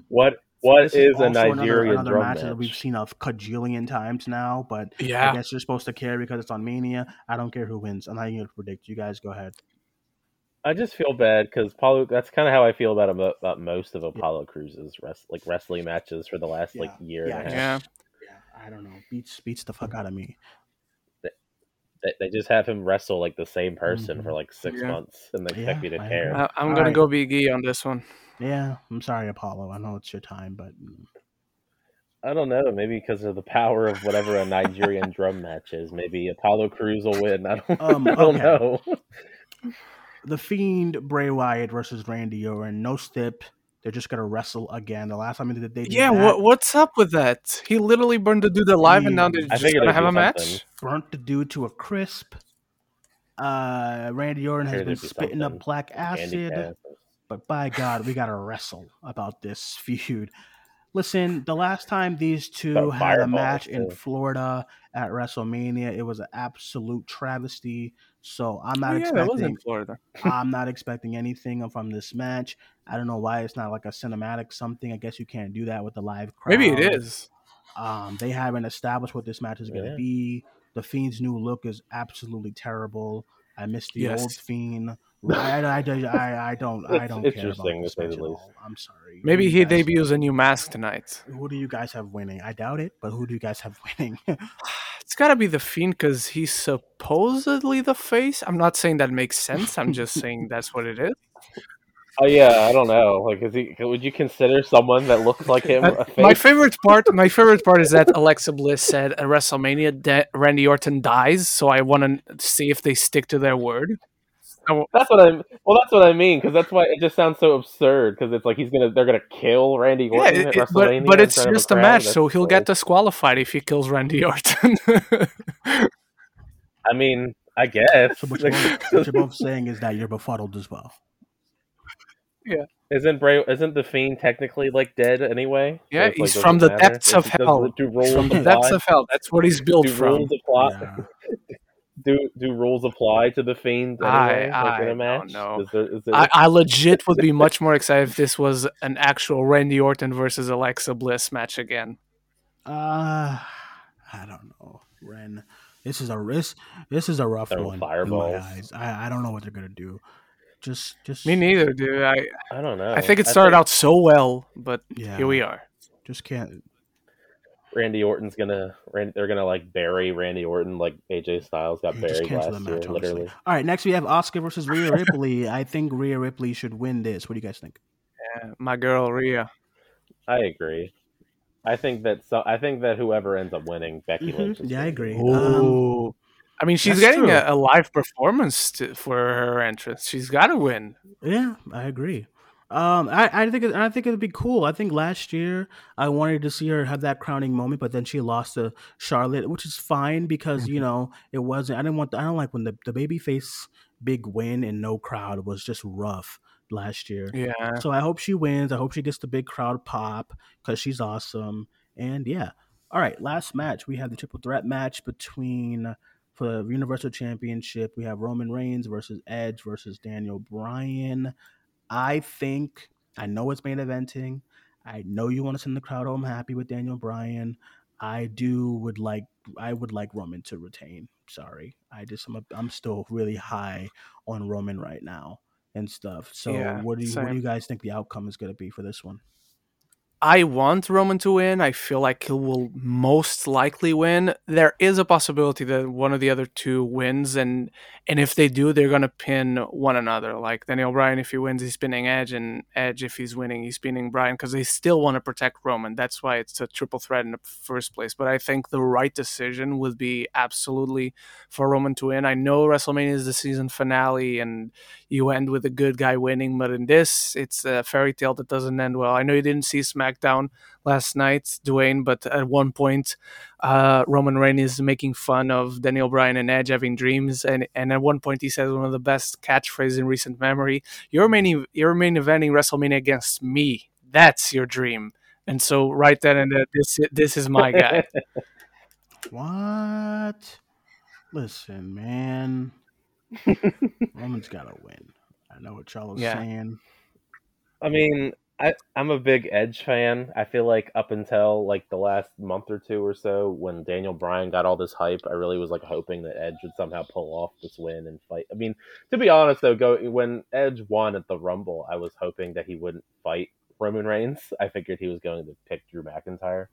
what what is, is a Nigerian another, another drum match, match, that we've seen a cajillion times now? But yeah, I guess you're supposed to care because it's on Mania. I don't care who wins. I'm not even going to predict. You guys go ahead. I just feel bad because Apollo. That's kind of how I feel about about most of Apollo yeah. Crews's rest, like wrestling matches for the last yeah. like year. Yeah, yeah. I don't know. Beats beats the fuck out of me. They, they just have him wrestle like the same person mm-hmm. for like six yeah. months, and they expect me to care. I, am gonna right. go Big E on this one. Yeah, I'm sorry, Apollo. I know it's your time, but mm. I don't know. Maybe because of the power of whatever a Nigerian drum match is. Maybe Apollo Crews will win. I don't, um, I don't okay. know. the Fiend Bray Wyatt versus Randy Orton. No stip. They're just gonna wrestle again. The last time they did, they did yeah. What, what's up with that? He literally burned the dude alive, and now they're just gonna have a match. Burnt the dude to a crisp. Uh, Randy Orton has been spitting up black acid. But by God, we gotta wrestle about this feud. Listen, the last time these two had a match in Florida at WrestleMania, it was an absolute travesty. So I'm not oh, yeah, expecting Florida. I'm not expecting anything from this match. I don't know why it's not like a cinematic something. I guess you can't do that with the live crowd. Maybe it is. Um, they haven't established what this match is going to be. The Fiend's new look is absolutely terrible. I miss the yes. old Fiend. I, I, I, I don't I don't care about this match at all. I'm sorry. Maybe he debuts a new mask tonight. Who do you guys have winning? I doubt it, but who do you guys have winning? it's got to be the Fiend because he's supposedly the face. I'm not saying that makes sense. I'm just saying that's what it is. Oh yeah, I don't know. Like, is he? Would you consider someone that looks like him? Uh, my favorite part. My favorite part is that Alexa Bliss said at WrestleMania that Randy Orton dies. So I want to see if they stick to their word. That's what I'm. Well, that's what I mean because that's why it just sounds so absurd. Because it's like he's gonna, they're gonna kill Randy Orton yeah, it, at WrestleMania. But, but it's just a, a match, so he'll get disqualified if he kills Randy Orton. I mean, I guess. So what, you're both, what you're both saying is that you're befuddled as well. Yeah. Isn't Bray? Isn't the Fiend technically like dead anyway? Yeah, so he's like, from the matter? depths of hell. Do, do from the depths of hell. That's what he's built do from. Apply, yeah. do do rules apply to the Fiend anyway? I, like I in a match? Don't know. I, I legit would be much more excited if this was an actual Randy Orton versus Alexa Bliss match again. Uh I don't know, Ren. This is a this this is a rough one. Fireballs. In my eyes. I, I don't know what they're gonna do. Just just me neither, dude. I I don't know. I think it started think... out so well, but yeah, here we are. Just can't. Randy Orton's gonna they're gonna like bury Randy Orton like AJ Styles got buried last match, year, literally. All right, next we have Asuka versus Rhea Ripley. I think Rhea Ripley should win this. What do you guys think? Yeah, my girl Rhea. I agree. I think that so. I think that whoever ends up winning, Becky mm-hmm. Lynch. Yeah, I agree. Um, I mean, she's getting a, a, live performance to, for her entrance. She's got to win. Yeah, I agree. Um, I, I think it, I think it'd be cool. I think last year I wanted to see her have that crowning moment, but then she lost to Charlotte, which is fine because you mm-hmm. know it wasn't. I didn't want. The, I don't like when the the baby face big win and no crowd was just rough last year. Yeah. So I hope she wins. I hope she gets the big crowd pop because she's awesome. And yeah. All right, last match. We have the triple threat match between for the Universal Championship. We have Roman Reigns versus Edge versus Daniel Bryan. I think I know it's main eventing. I know you want to send the crowd home happy with Daniel Bryan. I do would like I would like Roman to retain. Sorry, I just I'm a, I'm still really high on Roman right now and stuff. So yeah, what do you same. what do you guys think the outcome is going to be for this one? I want Roman to win. I feel like he will most likely win. There is a possibility that one of the other two wins, and and if they do, they're gonna pin one another. Like Daniel Bryan, if he wins, he's pinning Edge, and Edge, if he's winning, he's pinning Bryan because they still want to protect Roman. That's why it's a triple threat in the first place. But I think the right decision would be absolutely for Roman to win. I know WrestleMania is the season finale, and you end with a good guy winning, but in this, it's a fairy tale that doesn't end well. I know you didn't see SmackDown last night, Duane, but at one point, uh, Roman Reigns is making fun of Daniel Bryan and Edge having dreams, and, and at one point he says one of the best catchphrases in recent memory: "You're main you're main eventing WrestleMania against me. That's your dream." And so, right then and there, this this is my guy. what? Listen, man. Roman's got to win. I know what y'all are yeah. saying. I mean, I, I'm a big Edge fan. I feel like up until like the last month or two or so, when Daniel Bryan got all this hype, I really was like hoping that Edge would somehow pull off this win and fight. I mean, to be honest though, go when Edge won at the Rumble, I was hoping that he wouldn't fight Roman Reigns. I figured he was going to pick Drew McIntyre,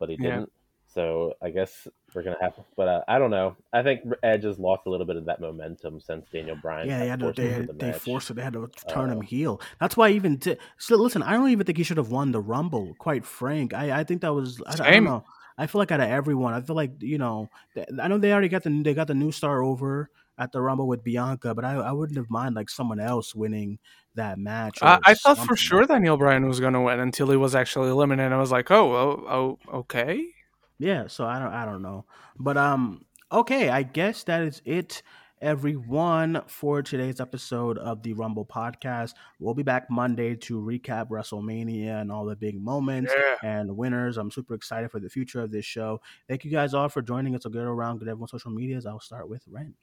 but he didn't. So I guess we're gonna have, but uh, I don't know. I think Edge has lost a little bit of that momentum since Daniel Bryan. Yeah, they had to, they, the they forced it. They had to turn uh, him heel. That's why even t- so. Listen, I don't even think he should have won the Rumble. Quite frank, I I think that was I, I don't know. I feel like out of everyone, I feel like you know, I know they already got the they got the new star over at the Rumble with Bianca, but I, I wouldn't have mind like someone else winning that match. I, I thought for sure Daniel Bryan was going to win until he was actually eliminated. I was like, oh, oh, oh okay. Yeah, so I don't I don't know. But um okay, I guess that is it everyone for today's episode of the Rumble podcast. We'll be back Monday to recap WrestleMania and all the big moments yeah. and winners. I'm super excited for the future of this show. Thank you guys all for joining us. I'll get around to everyone's social medias. I'll start with Ren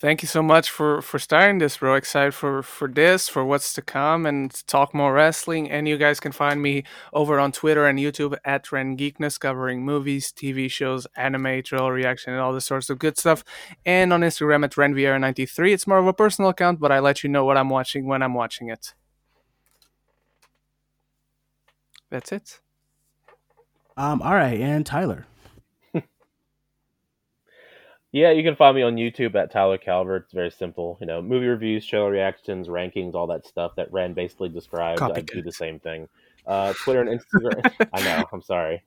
thank you so much for for starting this bro. Excited for for this for what's to come and talk more wrestling. And you guys can find me over on twitter and youtube at ren geekness covering movies tv shows anime trail reaction and all the sorts of good stuff. And on instagram at renvr93 it's more of a personal account but i let you know what i'm watching when i'm watching it. That's it. Um all right. And tyler yeah, you can find me on YouTube at Tyler Calvert. It's very simple. You know, movie reviews, trailer reactions, rankings, all that stuff that Ren basically described. I do the same thing. Uh, Twitter and Instagram. I know. I'm sorry.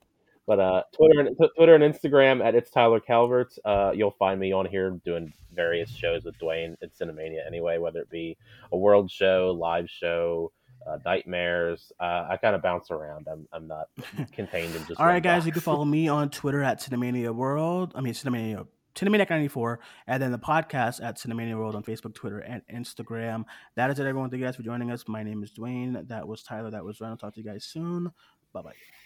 But uh, Twitter and Twitter and Instagram at it's Tyler Calvert. Uh, you'll find me on here doing various shows with Duane at Cinemania anyway, whether it be a world show, live show, uh, nightmares. Uh, I kind of bounce around. I'm I'm not contained in just. All right, guys, box. you can follow me on Twitter at Cinemania World. I mean Cinemania Cinemaniac 94, and then the podcast at Cinemania World on Facebook, Twitter, and Instagram. That is it, everyone. Thank you guys for joining us. My name is Duane. That was Tyler. That was Ryan. I'll talk to you guys soon. Bye bye.